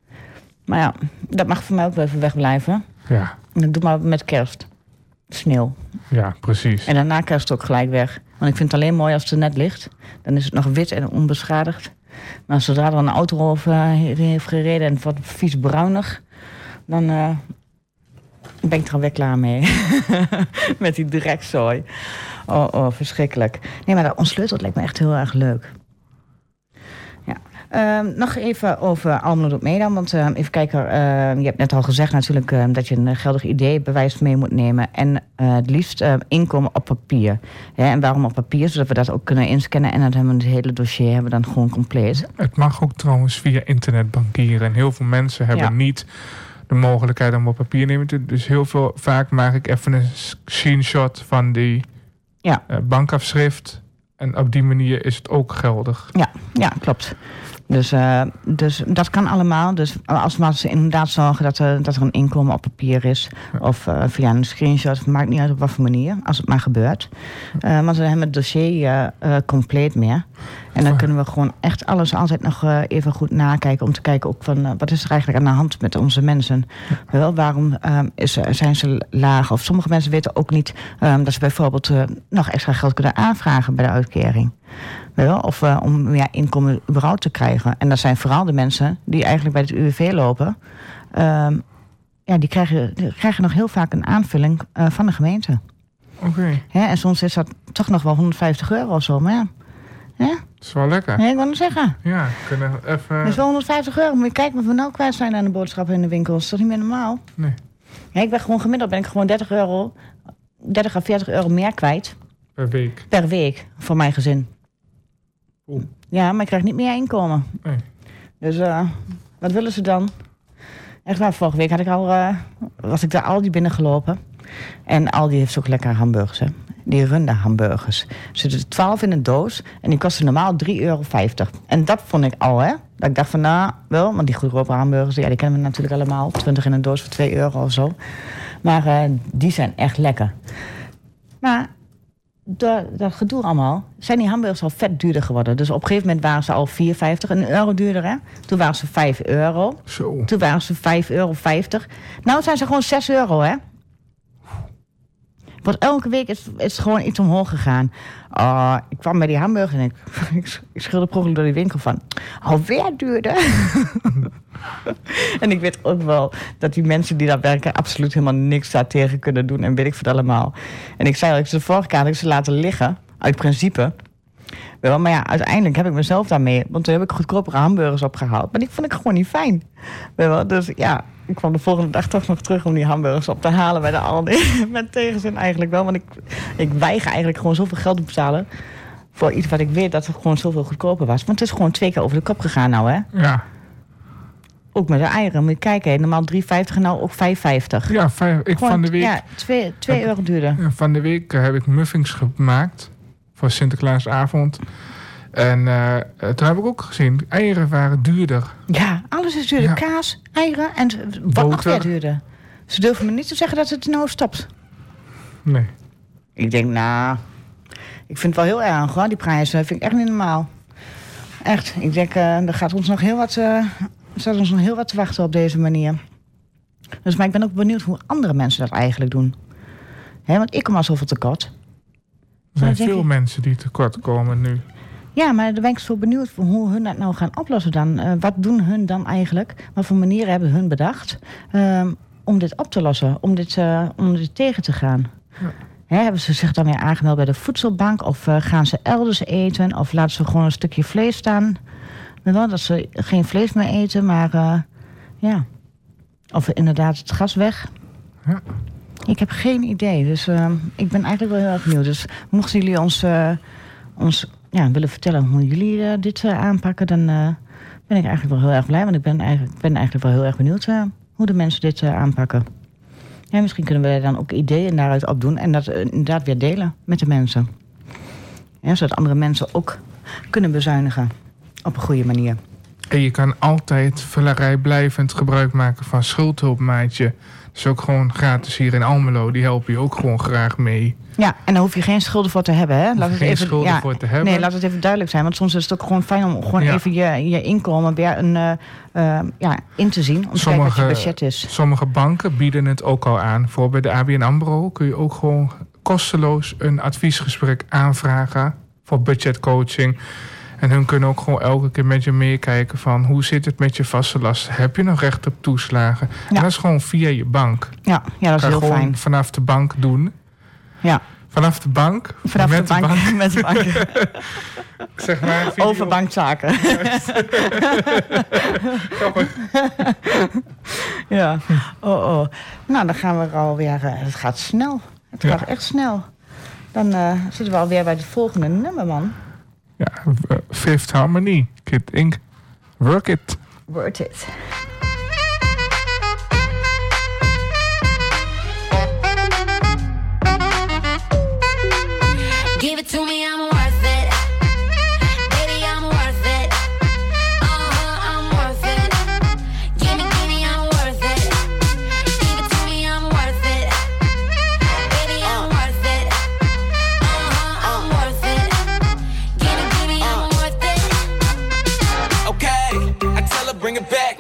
S2: Maar ja, dat mag voor mij ook wel even wegblijven.
S3: Ja,
S2: En dat doe maar met kerst. Sneeuw.
S3: ja precies.
S2: En daarna kerst ook gelijk weg. Want ik vind het alleen mooi als het er net ligt. Dan is het nog wit en onbeschadigd. Maar zodra er een auto over eh, heeft gereden en het wordt vies bruinig... dan eh, ben ik er alweer klaar mee. Met die drekzooi. Oh, oh, verschrikkelijk. Nee, maar dat ontsleuteld lijkt me echt heel erg leuk. Ehm, nog even over Almelo doet mee dan. Want ehm, even kijken, ehm, je hebt net al gezegd natuurlijk dat je een eh, geldig ideebewijs mee moet nemen. En eh, het liefst inkomen op papier. Ja, en waarom op papier? Zodat we dat ook kunnen inscannen. En dan hebben we het hele dossier hebben dan gewoon compleet.
S3: Het mag ook trouwens via internet bankieren. En heel veel mensen hebben
S2: Ja.
S3: niet de mogelijkheid om op papier nemen te Dus heel veel, vaak maak ik even een screenshot van die
S2: Ja.
S3: eh, bankafschrift. En op die manier is het ook geldig.
S2: Ja, ja klopt. Dus, eh, dus dat kan allemaal. Dus als we ze inderdaad zorgen dat er, dat er een inkomen op papier is. Of eh, via een screenshot, maakt niet uit op wat voor manier. Als het maar gebeurt. Eh want dan hebben we het dossier compleet meer. En dan kunnen we gewoon echt alles altijd nog even goed nakijken. Om te kijken ook van wat is er eigenlijk aan de hand met onze mensen. Wel, waarom ehm, is, zijn ze laag? Of sommige mensen weten ook niet ehm, dat ze bijvoorbeeld nog extra geld kunnen aanvragen bij de uitkering. Wel, of eh, om meer inkomen überhaupt te krijgen. En dat zijn vooral de mensen die eigenlijk bij het UWV lopen. Ehm, ja, die krijgen, die krijgen nog heel vaak een aanvulling eh, van de gemeente.
S3: Oké?
S2: En soms is dat toch nog wel 150 euro of zo. Maar ja, ja?
S3: dat is wel lekker.
S2: Nee, ik wil het zeggen.
S3: Ja, kunnen even...
S2: Dat is wel 150 euro. Je kijken wat we nou kwijt zijn aan de boodschappen in de winkels. Dat is toch niet meer normaal?
S3: Nee,
S2: Ja, ik ben gewoon gemiddeld ben ik gewoon 30 euro, 30 à 40 euro meer kwijt
S3: per week.
S2: per week voor mijn gezin.
S3: Oeh.
S2: Ja, maar ik krijg niet meer inkomen.
S3: Nee.
S2: Dus eh, wat willen ze dan? Echt waar, vorige week had ik al, eh, was ik daar Aldi binnengelopen. En Aldi heeft ook lekkere hamburgers, hè. Die runde hamburgers. Er zitten 12 in een doos en die kosten normaal 3,50 euro. En dat vond ik al, hè. Dat ik dacht van, nou, wel, want die goedkope hamburgers... ja, die kennen we natuurlijk allemaal. 20 in een doos voor 2 euro of zo. Maar eh, die zijn echt lekker. Maar door dat gedoe allemaal zijn die hamburgers al vet duurder geworden. Dus op een gegeven moment waren ze al 4,50, een euro duurder, hè. Toen waren ze 5 euro.
S3: Zo.
S2: Toen waren ze 5,50 euro. Nou zijn ze gewoon 6 euro, hè? Want elke week is, is gewoon iets omhoog gegaan. Ah, ik kwam bij die hamburger en ik, ik, ik schilde door die winkel van... Alweer duurder. en ik weet ook wel dat die mensen die daar werken... absoluut helemaal niks daar tegen kunnen doen. En weet ik het allemaal. En ik zei al, ik ze de vorige keer ze laten liggen. Uit principe. Wel, maar ja, uiteindelijk heb ik mezelf daarmee... want toen heb ik goedkopere hamburgers opgehaald. Maar die vond ik gewoon niet fijn. Wel, Dus ja, ik kwam de volgende dag toch nog terug om die hamburgers op te halen bij de Aldi. Met tegenzin eigenlijk wel. Want ik, ik weiger eigenlijk gewoon zoveel geld te betalen... voor iets wat ik weet dat het gewoon zoveel goedkoper was. Want het is gewoon twee keer over de kop gegaan nou, hè.
S3: Ja,
S2: Ook met de eieren. Moet je kijken, normaal 3,50 en nou ook 5,50.
S3: ja vijf, ik
S2: Gewoon,
S3: van de week,
S2: Ja, 2 euro duurder.
S3: ja, van de week heb ik muffins gemaakt voor Sinterklaasavond. En eh, toen heb ik ook gezien, eieren waren duurder.
S2: Ja, alles is duurder.
S3: Ja.
S2: Kaas, eieren en wat nog weer duurder. Ze durven me niet te zeggen dat het nou stopt.
S3: Nee.
S2: Ik denk, nou, ik vind het wel heel erg hoor, die prijzen. vind ik echt niet normaal. Echt, ik denk, eh er gaat ons nog heel wat, er staat ons nog heel wat te wachten op deze manier. Dus, maar ik ben ook benieuwd hoe andere mensen dat eigenlijk doen. Want ik kom al zoveel tekort.
S3: Er zijn veel
S2: ik-
S3: mensen die tekort komen nu.
S2: Ja, maar dan ben ik zo benieuwd hoe hun dat nou gaan oplossen dan. Eh, wat doen hun dan eigenlijk? Wat voor manieren hebben hun bedacht ehm, om dit op te lossen? Om dit, eh, om dit tegen te gaan? Hè, hebben ze zich dan weer aangemeld bij de voedselbank? Of eh, gaan ze elders eten? Of laten ze gewoon een stukje vlees staan? Nou, wel, dat ze geen vlees meer eten, maar ja. Of inderdaad het gas weg.
S3: Ja.
S2: Ik heb geen idee, dus eh, ik ben eigenlijk wel heel erg benieuwd. Dus mochten jullie ons, eh, ons ja, willen vertellen hoe jullie eh, dit eh, aanpakken, dan ben ik eigenlijk wel heel erg blij. Want ik ben eigenlijk, ben eigenlijk wel heel erg benieuwd hoe de mensen dit aanpakken. Ja, misschien kunnen we dan ook ideeën daaruit opdoen en dat inderdaad weer delen met de mensen. Zodat andere mensen ook kunnen bezuinigen op een goede manier.
S3: En je kan altijd vullerij blijvend gebruik maken van schuldhulpmaatje. Is ook gewoon gratis hier in Almelo. Die helpen je ook gewoon graag mee.
S2: Ja, en daar hoef je geen schulden voor te hebben. Hè? Laat
S3: geen schulden voor te hebben.
S2: Nee, laat het even duidelijk zijn. Want soms is het ook gewoon fijn om gewoon
S3: Ja.
S2: even je, je inkomen weer een, eh, eh, ja, in te zien. Om te kijken wat je budget is.
S3: sommige banken bieden het ook al aan. Voor bij de ABN AMRO kun je ook gewoon kosteloos een adviesgesprek aanvragen voor budgetcoaching. En hun kunnen ook gewoon elke keer met je meekijken van hoe zit het met je vaste lasten? Heb je nog recht op toeslagen?
S2: Ja.
S3: En dat is gewoon via je bank.
S2: Ja, ja dat is
S3: kan
S2: heel
S3: gewoon
S2: fijn.
S3: vanaf de bank doen.
S2: Ja,
S3: Vanaf de bank.
S2: vanaf
S3: met
S2: de bank. Met de bank.
S3: Zeg maar,
S2: Over bankzaken. ja, oh oh. Nou, dan gaan we er alweer. eh, het gaat snel. Het
S3: Ja.
S2: gaat echt snel. Dan eh, zitten we alweer bij het volgende nummer, man.
S3: Ja, eh, Fifth Harmony. Kid Ink. Work it.
S2: Work it.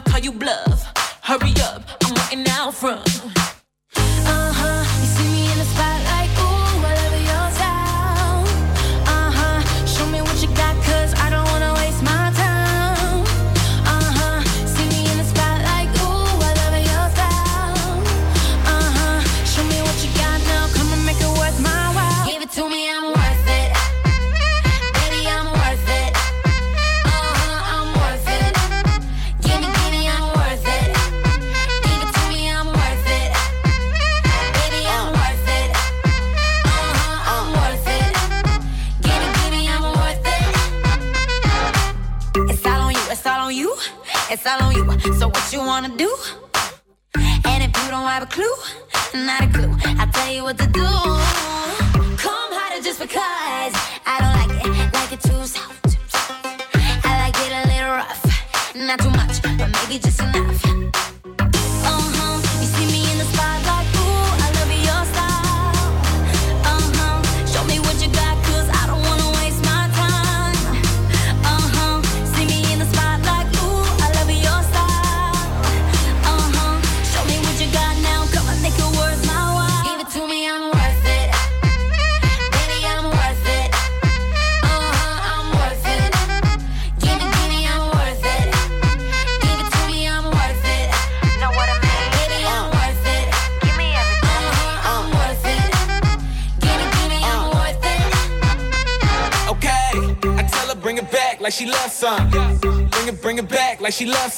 S6: I'ma call you bluff. Hurry up, I'm waiting out front.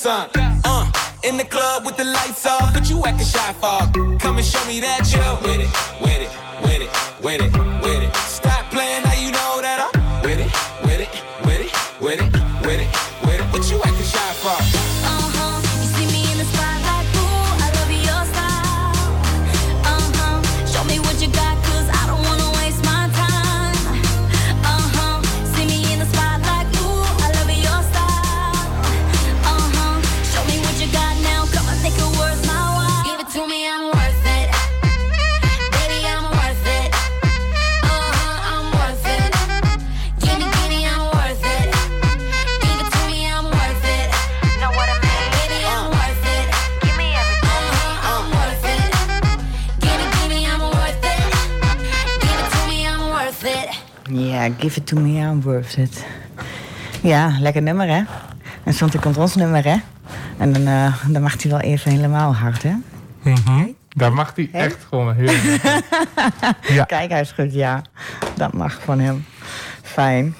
S7: Some. Uh, in the club with the lights off, but you acting shy for. Come and show me that you're with it, with it, with it, with it, with it.
S2: Ja, give it to me, I'm worth it. Ja, lekker nummer, hè? En soms komt ons nummer, hè? En dan, eh, dan mag hij wel even helemaal hard, hè?
S3: Daar mag hij echt gewoon heel. Ja.
S2: Kijk, hij schudt ja. Dat mag van hem. Fijn.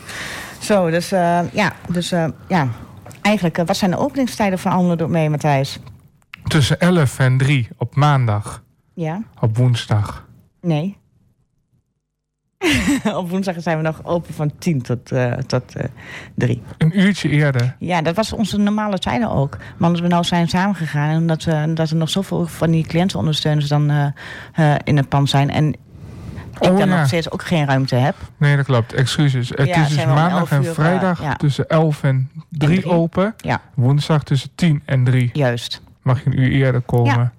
S2: Zo, dus eh, ja, dus eh, ja. Eigenlijk, wat zijn de openingstijden van Almelo Mee, Matthijs?
S3: Tussen 11 en 3 op maandag.
S2: Ja?
S3: Op woensdag.
S2: Nee. Op woensdag zijn we nog open van 10 tot, eh tot eh 3.
S3: Een uurtje eerder.
S2: Ja, dat was onze normale tijden ook. Maar omdat we nou zijn samengegaan en omdat, we, dat er nog zoveel van die cliëntenondersteuners dan eh, in het pand zijn. En ik
S3: Oh,
S2: dan
S3: ja.
S2: nog steeds ook geen ruimte heb.
S3: Nee, dat klopt. Excuses. Het
S2: Ja,
S3: is dus maandag
S2: 11
S3: en
S2: uur,
S3: vrijdag
S2: ja.
S3: tussen 11 en 3
S2: drie.
S3: open.
S2: Ja,
S3: Woensdag tussen 10 en 3
S2: juist.
S3: mag je een uur eerder komen.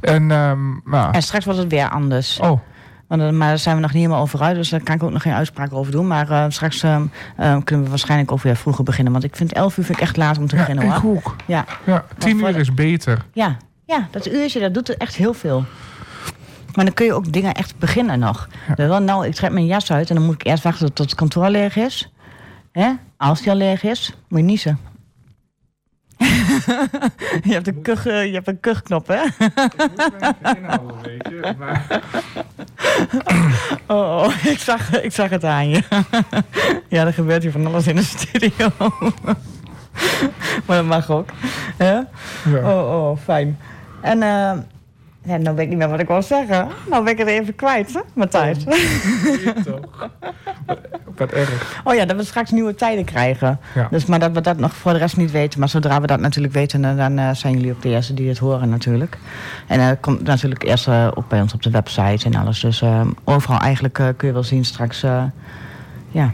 S3: En, ehm, nou,
S2: En straks wordt het weer anders.
S3: oh,
S2: Want, eh, maar daar zijn we nog niet helemaal over uit, dus daar kan ik ook nog geen uitspraak over doen. Maar eh, straks eh, eh, kunnen we waarschijnlijk ook weer vroeger beginnen. Want ik vind 11 uur vind ik echt laat om te
S3: ja,
S2: beginnen
S3: ik
S2: hoor.
S3: ook.
S2: Ja,
S3: Ja, 10
S2: voor
S3: uur is beter.
S2: ja, ja, dat uurtje dat doet er echt heel veel. Maar dan kun je ook dingen echt beginnen nog. Dus nou, ik trek mijn jas uit en dan moet ik eerst wachten tot het kantoor leeg is. Hè? Als die al leeg is, moet je niezen. je, hebt een kuch, eh, je hebt een kuchknop, hè? Oh, oh, ik, zag, ik zag het aan je. ja, er gebeurt hier van alles in de studio. maar dat mag ook.
S3: Ja.
S2: Oh, oh, fijn. En eh ja, nou weet ik niet meer wat ik wou zeggen. Nou ben ik het even kwijt, hè, Matthijs.
S3: toch? Wat erg.
S2: Oh ja, dat we straks nieuwe tijden krijgen.
S3: Ja.
S2: Dus, maar dat we dat nog voor de rest niet weten. Maar zodra we dat natuurlijk weten, dan, eh, zijn jullie ook de eerste die het horen natuurlijk. En dat komt natuurlijk eerst eh, ook bij ons op de website en alles. Dus eh, overal eigenlijk eh, kun je wel zien straks eh, ja,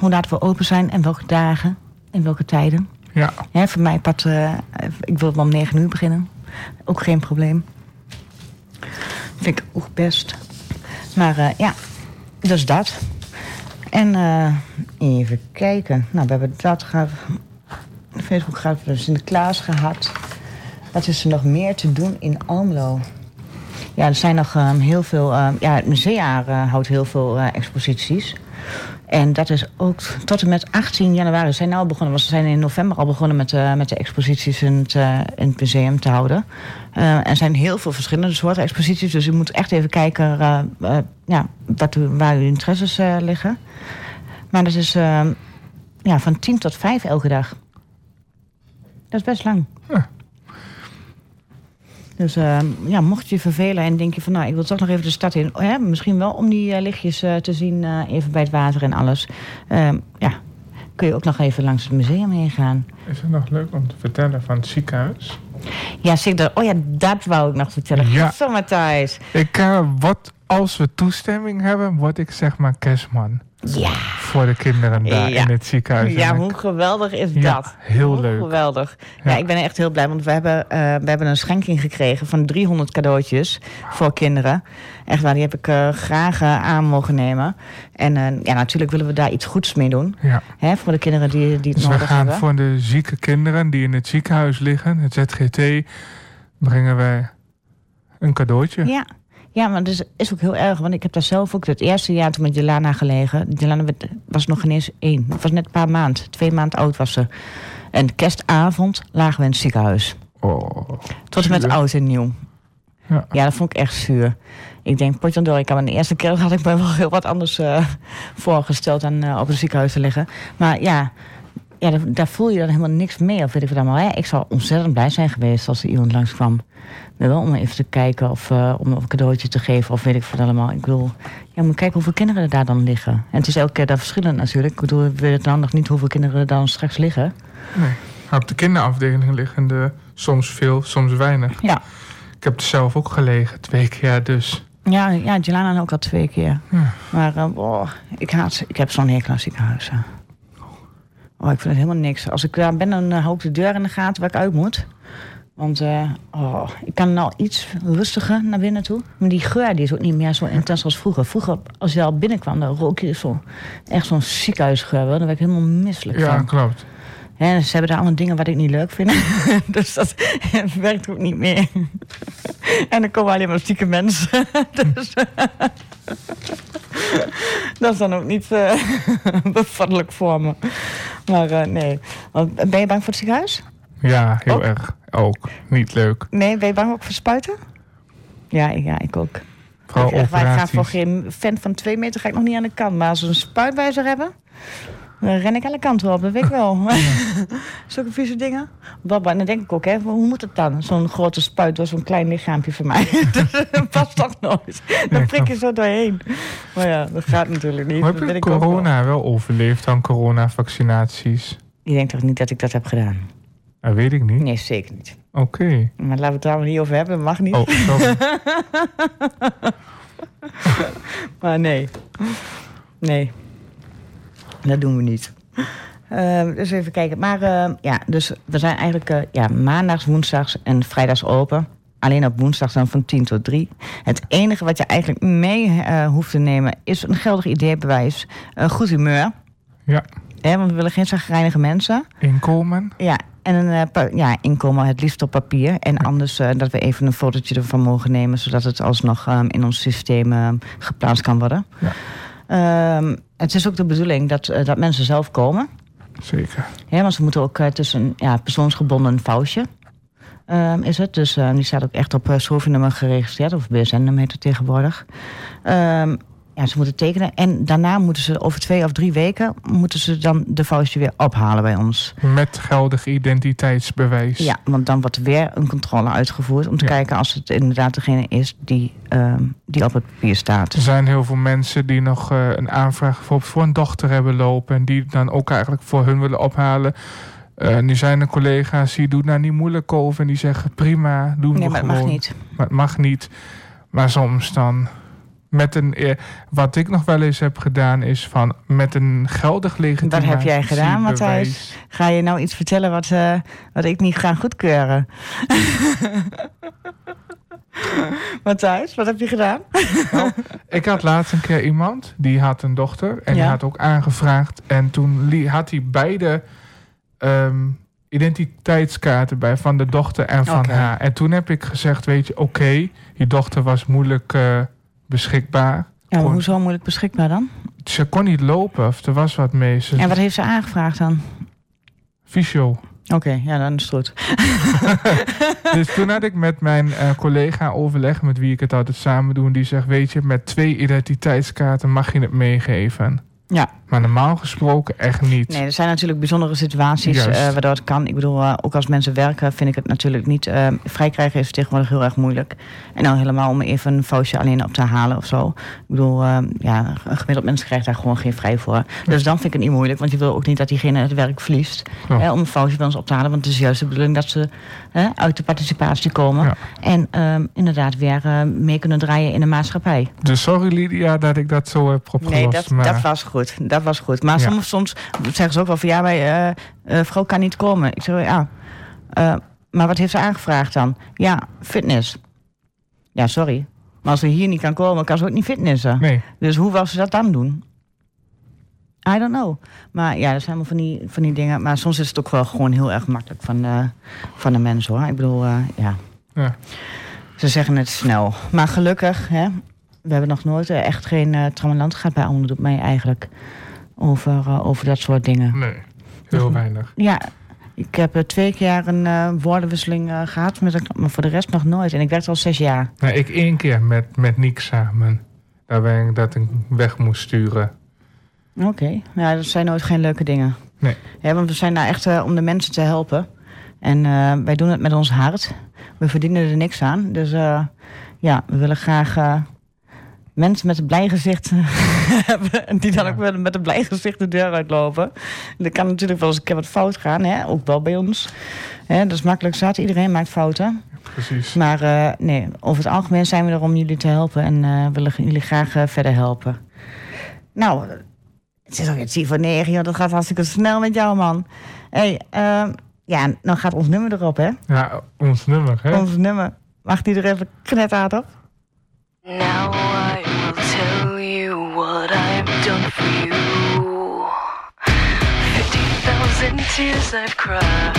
S2: hoe laat we open zijn en welke dagen en welke tijden.
S3: Ja,
S2: Hè, voor mij eh, ik wil wel om 9 uur beginnen. Ook geen probleem. Vind ik ook best. Maar eh, ja, dus dat. En eh, even kijken. Nou, we hebben dat gehad. Facebook gehad, we hebben Sinterklaas gehad. Wat is er nog meer te doen in Almelo? Ja, er zijn nog ehm, heel veel... ehm, ja, het museum eh, houdt heel veel exposities. En dat is ook tot en met 18 januari. Ze zijn nou begonnen, want ze zijn in november al begonnen met, eh, met de exposities in het, eh, in het museum te houden. Eh, er zijn heel veel verschillende soorten exposities. Dus u moet echt even kijken ja, wat waar uw interesses liggen. Maar dat is ja, van 10 tot 5 elke dag. Dat is best lang. Dus eh, ja, mocht je vervelen en denk je van... nou, ik wil toch nog even de stad in. Hè, misschien wel om die eh, lichtjes eh, te zien, eh, even bij het water en alles. Ehm, ja, kun je ook nog even langs het museum heen gaan.
S3: Is het nog leuk om te vertellen van het ziekenhuis?
S2: Ja, zeker. Oh ja, dat wou ik nog vertellen.
S3: Ja.
S2: Zo, Matthijs.
S3: Ik, wat, als we toestemming hebben, word ik zeg maar kerstman.
S2: Ja.
S3: Voor de kinderen daar
S2: Ja.
S3: in het ziekenhuis.
S2: Ja, hoe geweldig is
S3: Ja,
S2: dat?
S3: heel
S2: Hoe
S3: leuk.
S2: Geweldig. Ja. Ik ben echt heel blij, want we hebben, eh, we hebben een schenking gekregen van 300 cadeautjes voor kinderen. Echt waar, die heb ik eh, graag eh, aan mogen nemen. En ja, natuurlijk willen we daar iets goeds mee doen.
S3: Ja.
S2: Hè, voor de kinderen die, die het
S3: Dus we
S2: nodig
S3: gaan
S2: hebben.
S3: voor de zieke kinderen die in het ziekenhuis liggen, het ZGT, brengen wij een cadeautje.
S2: Ja. Ja, maar dat is, is ook heel erg. Want ik heb daar zelf ook het eerste jaar toen met Jelana gelegen. Jelana was nog ineens één. Het was net een paar maanden. Twee maanden oud was ze. En kerstavond lagen we in het ziekenhuis.
S3: Oh,
S2: Tot en met oud en nieuw.
S3: Ja.
S2: Ja, dat vond ik echt zuur. Ik denk, potjandor, ik had de eerste keer had ik me wel heel wat anders eh, voorgesteld dan eh, op het ziekenhuis te liggen. Maar ja, ja daar, voel je dan helemaal niks mee. Of weet ik wat allemaal. Hè? Ik zou ontzettend blij zijn geweest als er iemand langskwam. Wel om even te kijken of eh, om een cadeautje te geven of weet ik wat allemaal. Ik wil, ja, moet kijken hoeveel kinderen er daar dan liggen. En het is elke keer daar verschillend natuurlijk. Ik bedoel, we weten dan nog niet hoeveel kinderen er dan straks liggen.
S3: Nee. Op de kinderafdeling liggen er soms veel, soms weinig.
S2: Ja.
S3: Ik heb er zelf ook gelegen, twee keer dus.
S2: Ja, ja Jelana ook al twee keer.
S3: Ja.
S2: Maar oh, ik, haat, ik heb zo'n hekel aan ziekenhuizen. Oh, ik vind het helemaal niks. Als ik daar ben, dan eh, hou ik de deur in de gaten waar ik uit moet. Want eh, oh, ik kan nou iets rustiger naar binnen toe. Maar die geur die is ook niet meer zo intens als vroeger. Vroeger, als je al binnenkwam, dan rook je zo, echt zo'n ziekenhuisgeur. Daar werd ik helemaal misselijk
S3: Ja,
S2: van.
S3: klopt.
S2: Hè, ze hebben daar allemaal dingen wat ik niet leuk vind. dus dat werkt ook niet meer. en dan komen alleen maar zieke mensen. dus, dat is dan ook niet eh bevattelijk voor me. Maar eh, nee. Want, Ben je bang voor het ziekenhuis?
S3: Ja, heel
S2: Ook?
S3: erg. Ook. Niet leuk.
S2: Nee, ben je bang ook voor spuiten? Ja, ik- ja ik ook.
S3: Vooral
S2: ik, ik ga voor geen fan van twee meter ga ik nog niet aan de kant. Maar als ze een spuitwijzer hebben, dan ren ik alle kanten op. Dat weet ik wel. Zulke vieze dingen. Baba, en dan denk ik ook, hè, hoe moet het dan? Zo'n grote spuit door zo'n klein lichaampje van mij. dat past toch nooit. Dan prik je zo doorheen. Maar ja, dat gaat natuurlijk niet.
S3: Maar heb je
S2: wel.
S3: corona wel overleefd dan coronavaccinaties?
S2: Je denkt toch niet dat ik dat heb gedaan?
S3: Dat weet ik niet.
S2: Nee, zeker niet.
S3: Oké.
S2: Maar laten we het daar maar niet over hebben. Dat mag niet.
S3: Oh, sorry.
S2: Maar nee. Nee. Dat doen we niet. Ehm, dus even kijken. Maar ehm, ja, dus we zijn eigenlijk eh, ja, maandags, woensdags en vrijdags open. Alleen op woensdag dan van 10 tot 3. Het enige wat je eigenlijk mee eh, hoeft te nemen is een geldig ideebewijs. Goed humeur.
S3: Ja.
S2: Hè, want we willen geen zagrijnige mensen.
S3: Inkomen?
S2: Ja, en een eh, ja, inkomen het liefst op papier. En anders eh, dat we even een fotootje ervan mogen nemen... zodat het alsnog ehm, in ons systeem geplaatst kan worden.
S3: Ja.
S2: Het is ook de bedoeling dat, eh, dat mensen zelf komen.
S3: Zeker.
S2: Ja, want ze moeten ook het is een ja, persoonsgebonden foutje. ehm, is het. Dus eh, die staat ook echt op uh, geregistreerd. Of BSN-nummer heet het tegenwoordig. Ehm, ja, ze moeten tekenen. En daarna moeten ze over twee of drie weken... moeten ze dan de foutje weer ophalen bij ons.
S3: Met geldig identiteitsbewijs.
S2: Ja, want dan wordt er weer een controle uitgevoerd om te
S3: Ja.
S2: kijken als het inderdaad degene is die, ehm, die op het papier staat.
S3: Er zijn heel veel mensen die nog eh, een aanvraag bijvoorbeeld voor een dochter hebben lopen. En die dan ook eigenlijk voor hun willen ophalen. Eh, nu zijn er collega's die doen daar niet moeilijk over. En die zeggen prima, doen
S2: Nee,
S3: we
S2: maar het mag niet.
S3: Maar het mag niet. Maar soms dan met een... eh, wat ik nog wel eens heb gedaan is van met een geldig legitimatiebewijs.
S2: Wat heb jij gedaan, Matthijs? Ga je nou iets vertellen wat, eh, wat ik niet ga goedkeuren? Matthijs, wat heb je gedaan?
S3: Ik had laatst een keer iemand, die had een dochter. En die had ook aangevraagd. En toen had hij beide ehm, identiteitskaarten bij. Van de dochter en van haar. En toen heb ik gezegd, weet je, oké. je dochter was moeilijk eh, beschikbaar.
S2: Ja, maar hoezo moeilijk beschikbaar dan?
S3: Ze kon niet lopen of er was wat mee. Ze,
S2: En wat heeft ze aangevraagd dan?
S3: Fysio.
S2: Oké, ja, dan is het goed.
S3: Dus toen had ik met mijn eh, collega overleg, met wie ik het altijd samen doe. En die zegt, weet je, met twee identiteitskaarten mag je het meegeven.
S2: Ja,
S3: Maar normaal gesproken echt niet.
S2: Nee, er zijn natuurlijk bijzondere situaties eh, waardoor het kan. Ik bedoel, eh, ook als mensen werken vind ik het natuurlijk niet... eh vrij krijgen is tegenwoordig heel erg moeilijk. En dan helemaal om even een foutje alleen op te halen of zo. Ik bedoel, ja, een gemiddeld mens krijgt daar gewoon geen vrij voor. Dus dan vind ik het niet moeilijk, want je wil ook niet dat diegene het werk verliest. Hè, om een foutje bij ons op te halen. Want het is juist de bedoeling dat ze hè, uit de participatie komen.
S3: Ja.
S2: En ehm, inderdaad weer mee kunnen draaien in de maatschappij.
S3: Dus sorry Lydia dat ik dat zo heb opgelost.
S2: Nee, dat,
S3: maar
S2: dat was goed. Dat was goed. Maar
S3: Ja.
S2: soms, soms zeggen ze ook wel van ja, wij, eh, eh, vrouw kan niet komen. Ik zeg ja, eh, maar wat heeft ze aangevraagd dan? Ja, fitness. Ja, sorry. Maar als ze hier niet kan komen, kan ze ook niet fitnessen.
S3: Nee,
S2: Dus hoe wil ze dat dan doen? I don't know. Maar ja, dat zijn allemaal van die, van die dingen. Maar soms is het ook wel gewoon heel erg makkelijk van, van de mens hoor. Ik bedoel, ja.
S3: Ja.
S2: Ze zeggen het snel. Maar gelukkig, hè, we hebben nog nooit echt geen uh, trammeland gehad bij doet mij eigenlijk. Over, eh, over dat soort dingen.
S3: nee. Heel weinig.
S2: Ja, ik heb eh, twee keer een eh, woordenwisseling eh, gehad, met een, maar voor de rest nog nooit. En ik werkte al zes jaar.
S3: Nou, ik één keer met, met Niek samen. Daar ben ik dat ik weg moest sturen.
S2: Oké, ja, dat zijn nooit geen leuke dingen.
S3: Nee.
S2: Ja, want we zijn daar echt eh, om de mensen te helpen. En wij doen het met ons hart. We verdienen er niks aan. Dus ja, we willen graag mensen met een blij gezicht hebben. En die dan
S3: Ja.
S2: ook wel met een blij gezicht de deur uitlopen. Er kan natuurlijk wel eens een keer wat fout gaan, hè? ook wel bij ons. Hè, dat is makkelijk zat, iedereen maakt fouten.
S3: Precies.
S2: Maar eh, nee, over het algemeen zijn we er om jullie te helpen en eh, willen jullie graag eh, verder helpen. Nou, het is alweer tien voor negen, joh. dat gaat hartstikke snel met jou, man. hey, eh, ja, dan gaat ons nummer erop, hè?
S3: Ja, ons nummer, hè?
S2: Ons nummer. Mag die er even knetterhard op?
S6: Now what I've done for you. 50,000 tears I've cried.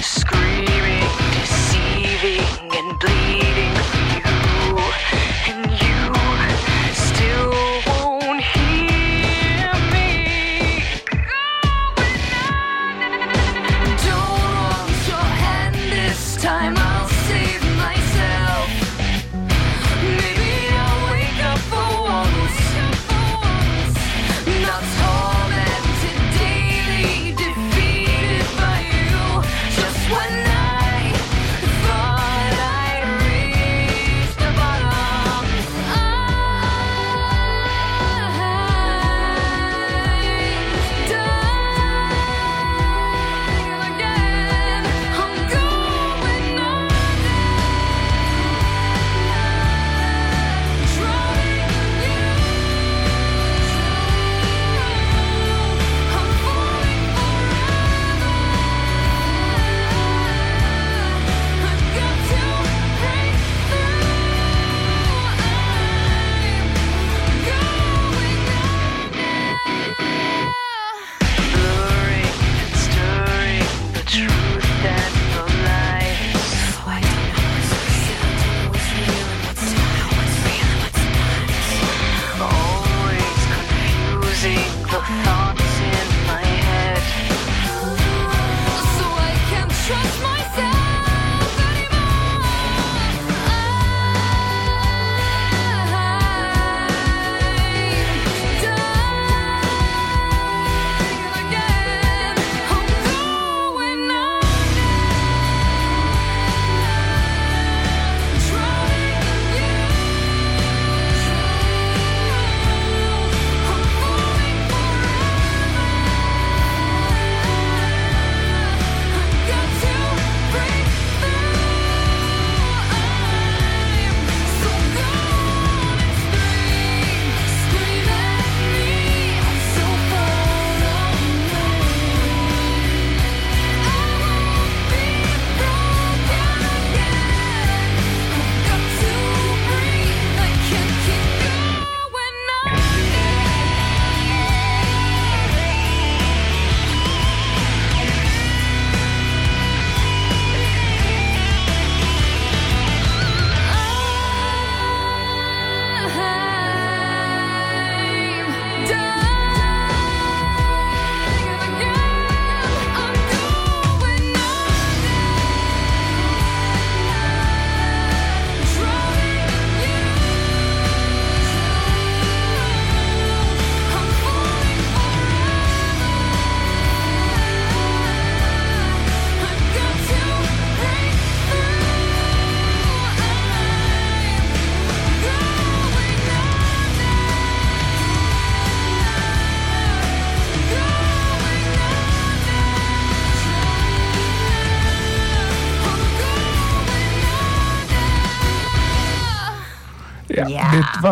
S6: Screaming, deceiving, and bleeding for you.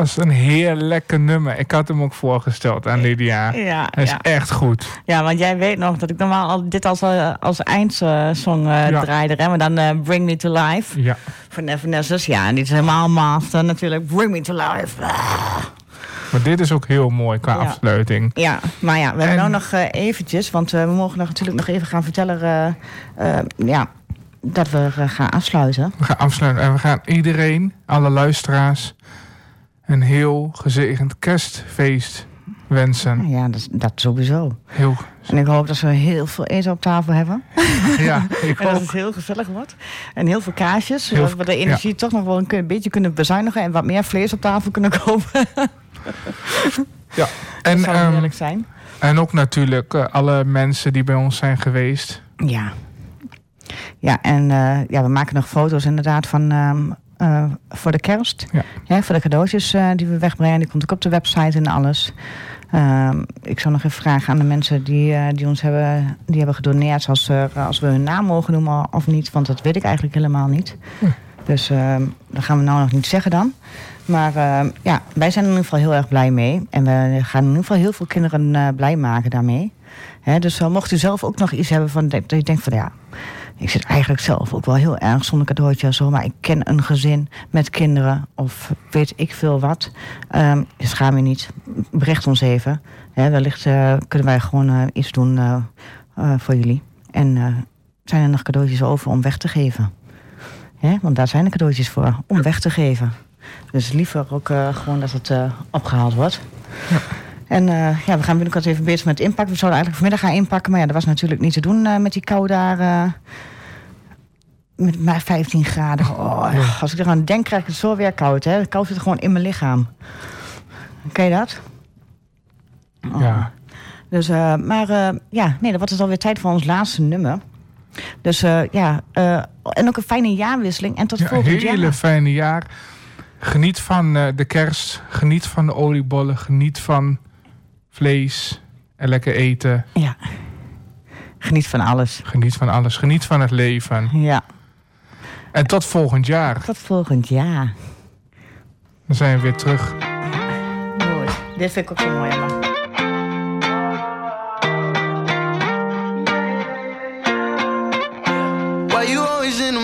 S3: Was een heel lekker nummer. Ik had hem ook voorgesteld aan Lydia.
S2: Ja,
S3: Hij is
S2: ja.
S3: echt goed.
S2: ja, want jij weet nog dat ik normaal al dit als, eh, als eindsong eh
S3: Ja.
S2: draaide. Hè? Maar dan eh, Bring Me To Life
S3: Ja.
S2: van Evanescence. Ja, en dit is helemaal master natuurlijk. Bring Me To Life. Ah.
S3: Maar dit is ook heel mooi qua
S2: Ja.
S3: afsluiting.
S2: Ja, maar ja, we hebben
S3: En-
S2: nou nog eh, eventjes, want eh, we mogen nog natuurlijk nog even gaan vertellen eh, eh, ja, dat we eh, gaan afsluiten.
S3: We gaan afsluiten en we gaan iedereen, alle luisteraars, een heel gezegend kerstfeest wensen.
S2: Ja, dat, dat sowieso.
S3: Heel,
S2: En ik hoop dat we heel veel eten op tafel hebben.
S3: ja, ik
S2: En dat het heel gezellig wordt. En heel veel kaasjes, zodat we de energie toch nog wel een, een beetje kunnen bezuinigen en wat meer vlees op tafel kunnen kopen.
S3: Ja.
S2: dat
S3: En,
S2: zou
S3: ehm,
S2: zijn.
S3: en ook natuurlijk eh, alle mensen die bij ons zijn geweest.
S2: Ja. Ja, en eh, ja, we maken nog foto's inderdaad van ehm, eh, voor de kerst.
S3: Ja.
S2: voor de cadeautjes eh, die we wegbrengen. Die komt ook op de website en alles. Ehm, ik zou nog even vragen aan de mensen die, eh, die ons hebben, die hebben gedoneerd... Als, als we hun naam mogen noemen of niet. Want dat weet ik eigenlijk helemaal niet. Dus ehm, dat gaan we nou nog niet zeggen dan. Maar ehm, ja, wij zijn er in ieder geval heel erg blij mee. En we gaan in ieder geval heel veel kinderen blij maken daarmee. Hè, dus mocht u zelf ook nog iets hebben van dat je denkt van ja, ik zit eigenlijk zelf ook wel heel erg zonder cadeautje of zo, maar ik ken een gezin met kinderen of weet ik veel wat. Ehm schaam je niet, bericht ons even. Wellicht eh, kunnen wij gewoon eh, iets doen eh, voor jullie. En zijn er nog cadeautjes over om weg te geven? Want daar zijn de cadeautjes voor, om weg te geven. Dus liever ook gewoon dat het eh, opgehaald wordt. En eh, ja, we gaan binnenkort even bezig met inpakken. We zouden eigenlijk vanmiddag gaan inpakken, maar ja, dat was natuurlijk niet te doen eh, met die kou daar. eh, met maar 15 graden. Oh, als ik eraan denk, krijg ik het zo weer koud. Hè? De kou zit gewoon in mijn lichaam. Ken je dat? Oh.
S3: Ja.
S2: Dus, maar ja, nee, dan wordt het alweer tijd voor ons laatste nummer. Dus ja, en ook een fijne jaarwisseling. En tot
S3: Ja,
S2: volgend
S3: hele
S2: jaar.
S3: fijne jaar. Geniet van de kerst. Geniet van de oliebollen. Geniet van vlees en lekker eten.
S2: Ja. Geniet van alles.
S3: Geniet van alles. Geniet van het leven.
S2: Ja.
S3: En tot volgend jaar.
S2: Tot volgend jaar.
S3: Dan zijn we weer terug.
S2: Mooi. Dit vind ik ook zo mooi, man.
S8: Why you always in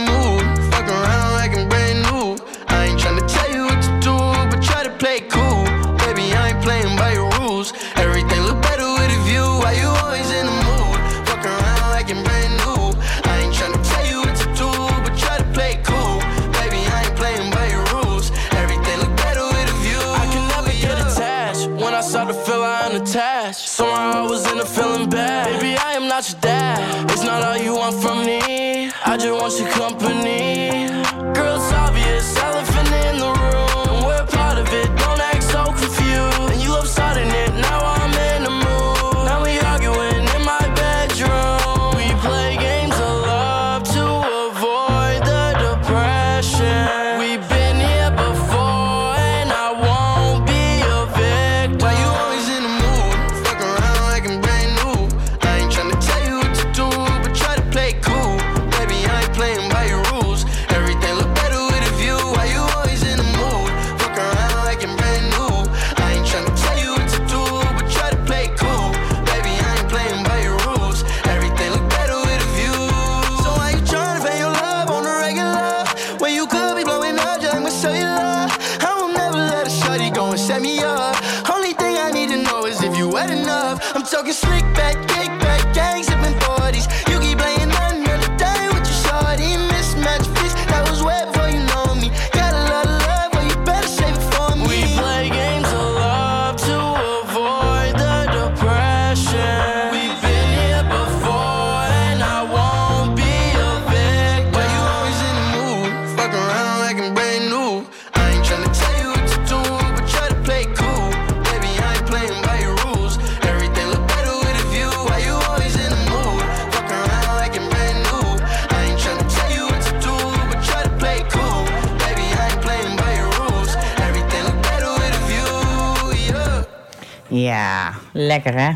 S2: Ja, lekker hè?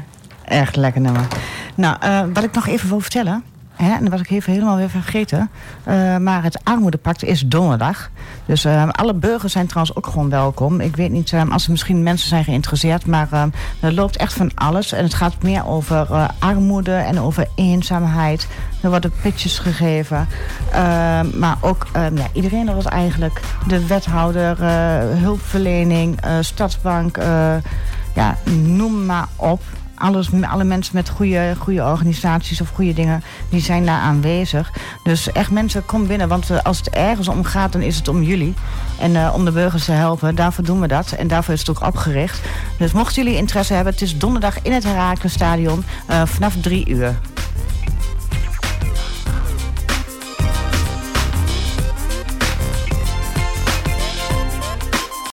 S2: Echt lekker nummer. Nou, eh, wat ik nog even wil vertellen. Hè, en was ik even helemaal weer vergeten. eh, maar het armoedepact is donderdag. Dus ehm, alle burgers zijn trouwens ook gewoon welkom. Ik weet niet ehm, als er misschien mensen zijn geïnteresseerd, maar ehm, er loopt echt van alles. En het gaat meer over eh, armoede en over eenzaamheid. Er worden pitches gegeven. Maar ook ja, iedereen er was eigenlijk. De wethouder, hulpverlening, stadsbank. Ja, noem maar op. Alles, alle mensen met goede, goede organisaties of goede dingen, die zijn daar aanwezig. Dus echt mensen, kom binnen. Want eh, als het ergens om gaat, dan is het om jullie. En eh, om de burgers te helpen, daarvoor doen we dat. En daarvoor is het ook opgericht. Dus mochten jullie interesse hebben, het is donderdag in het Herakles Stadion eh, vanaf drie uur.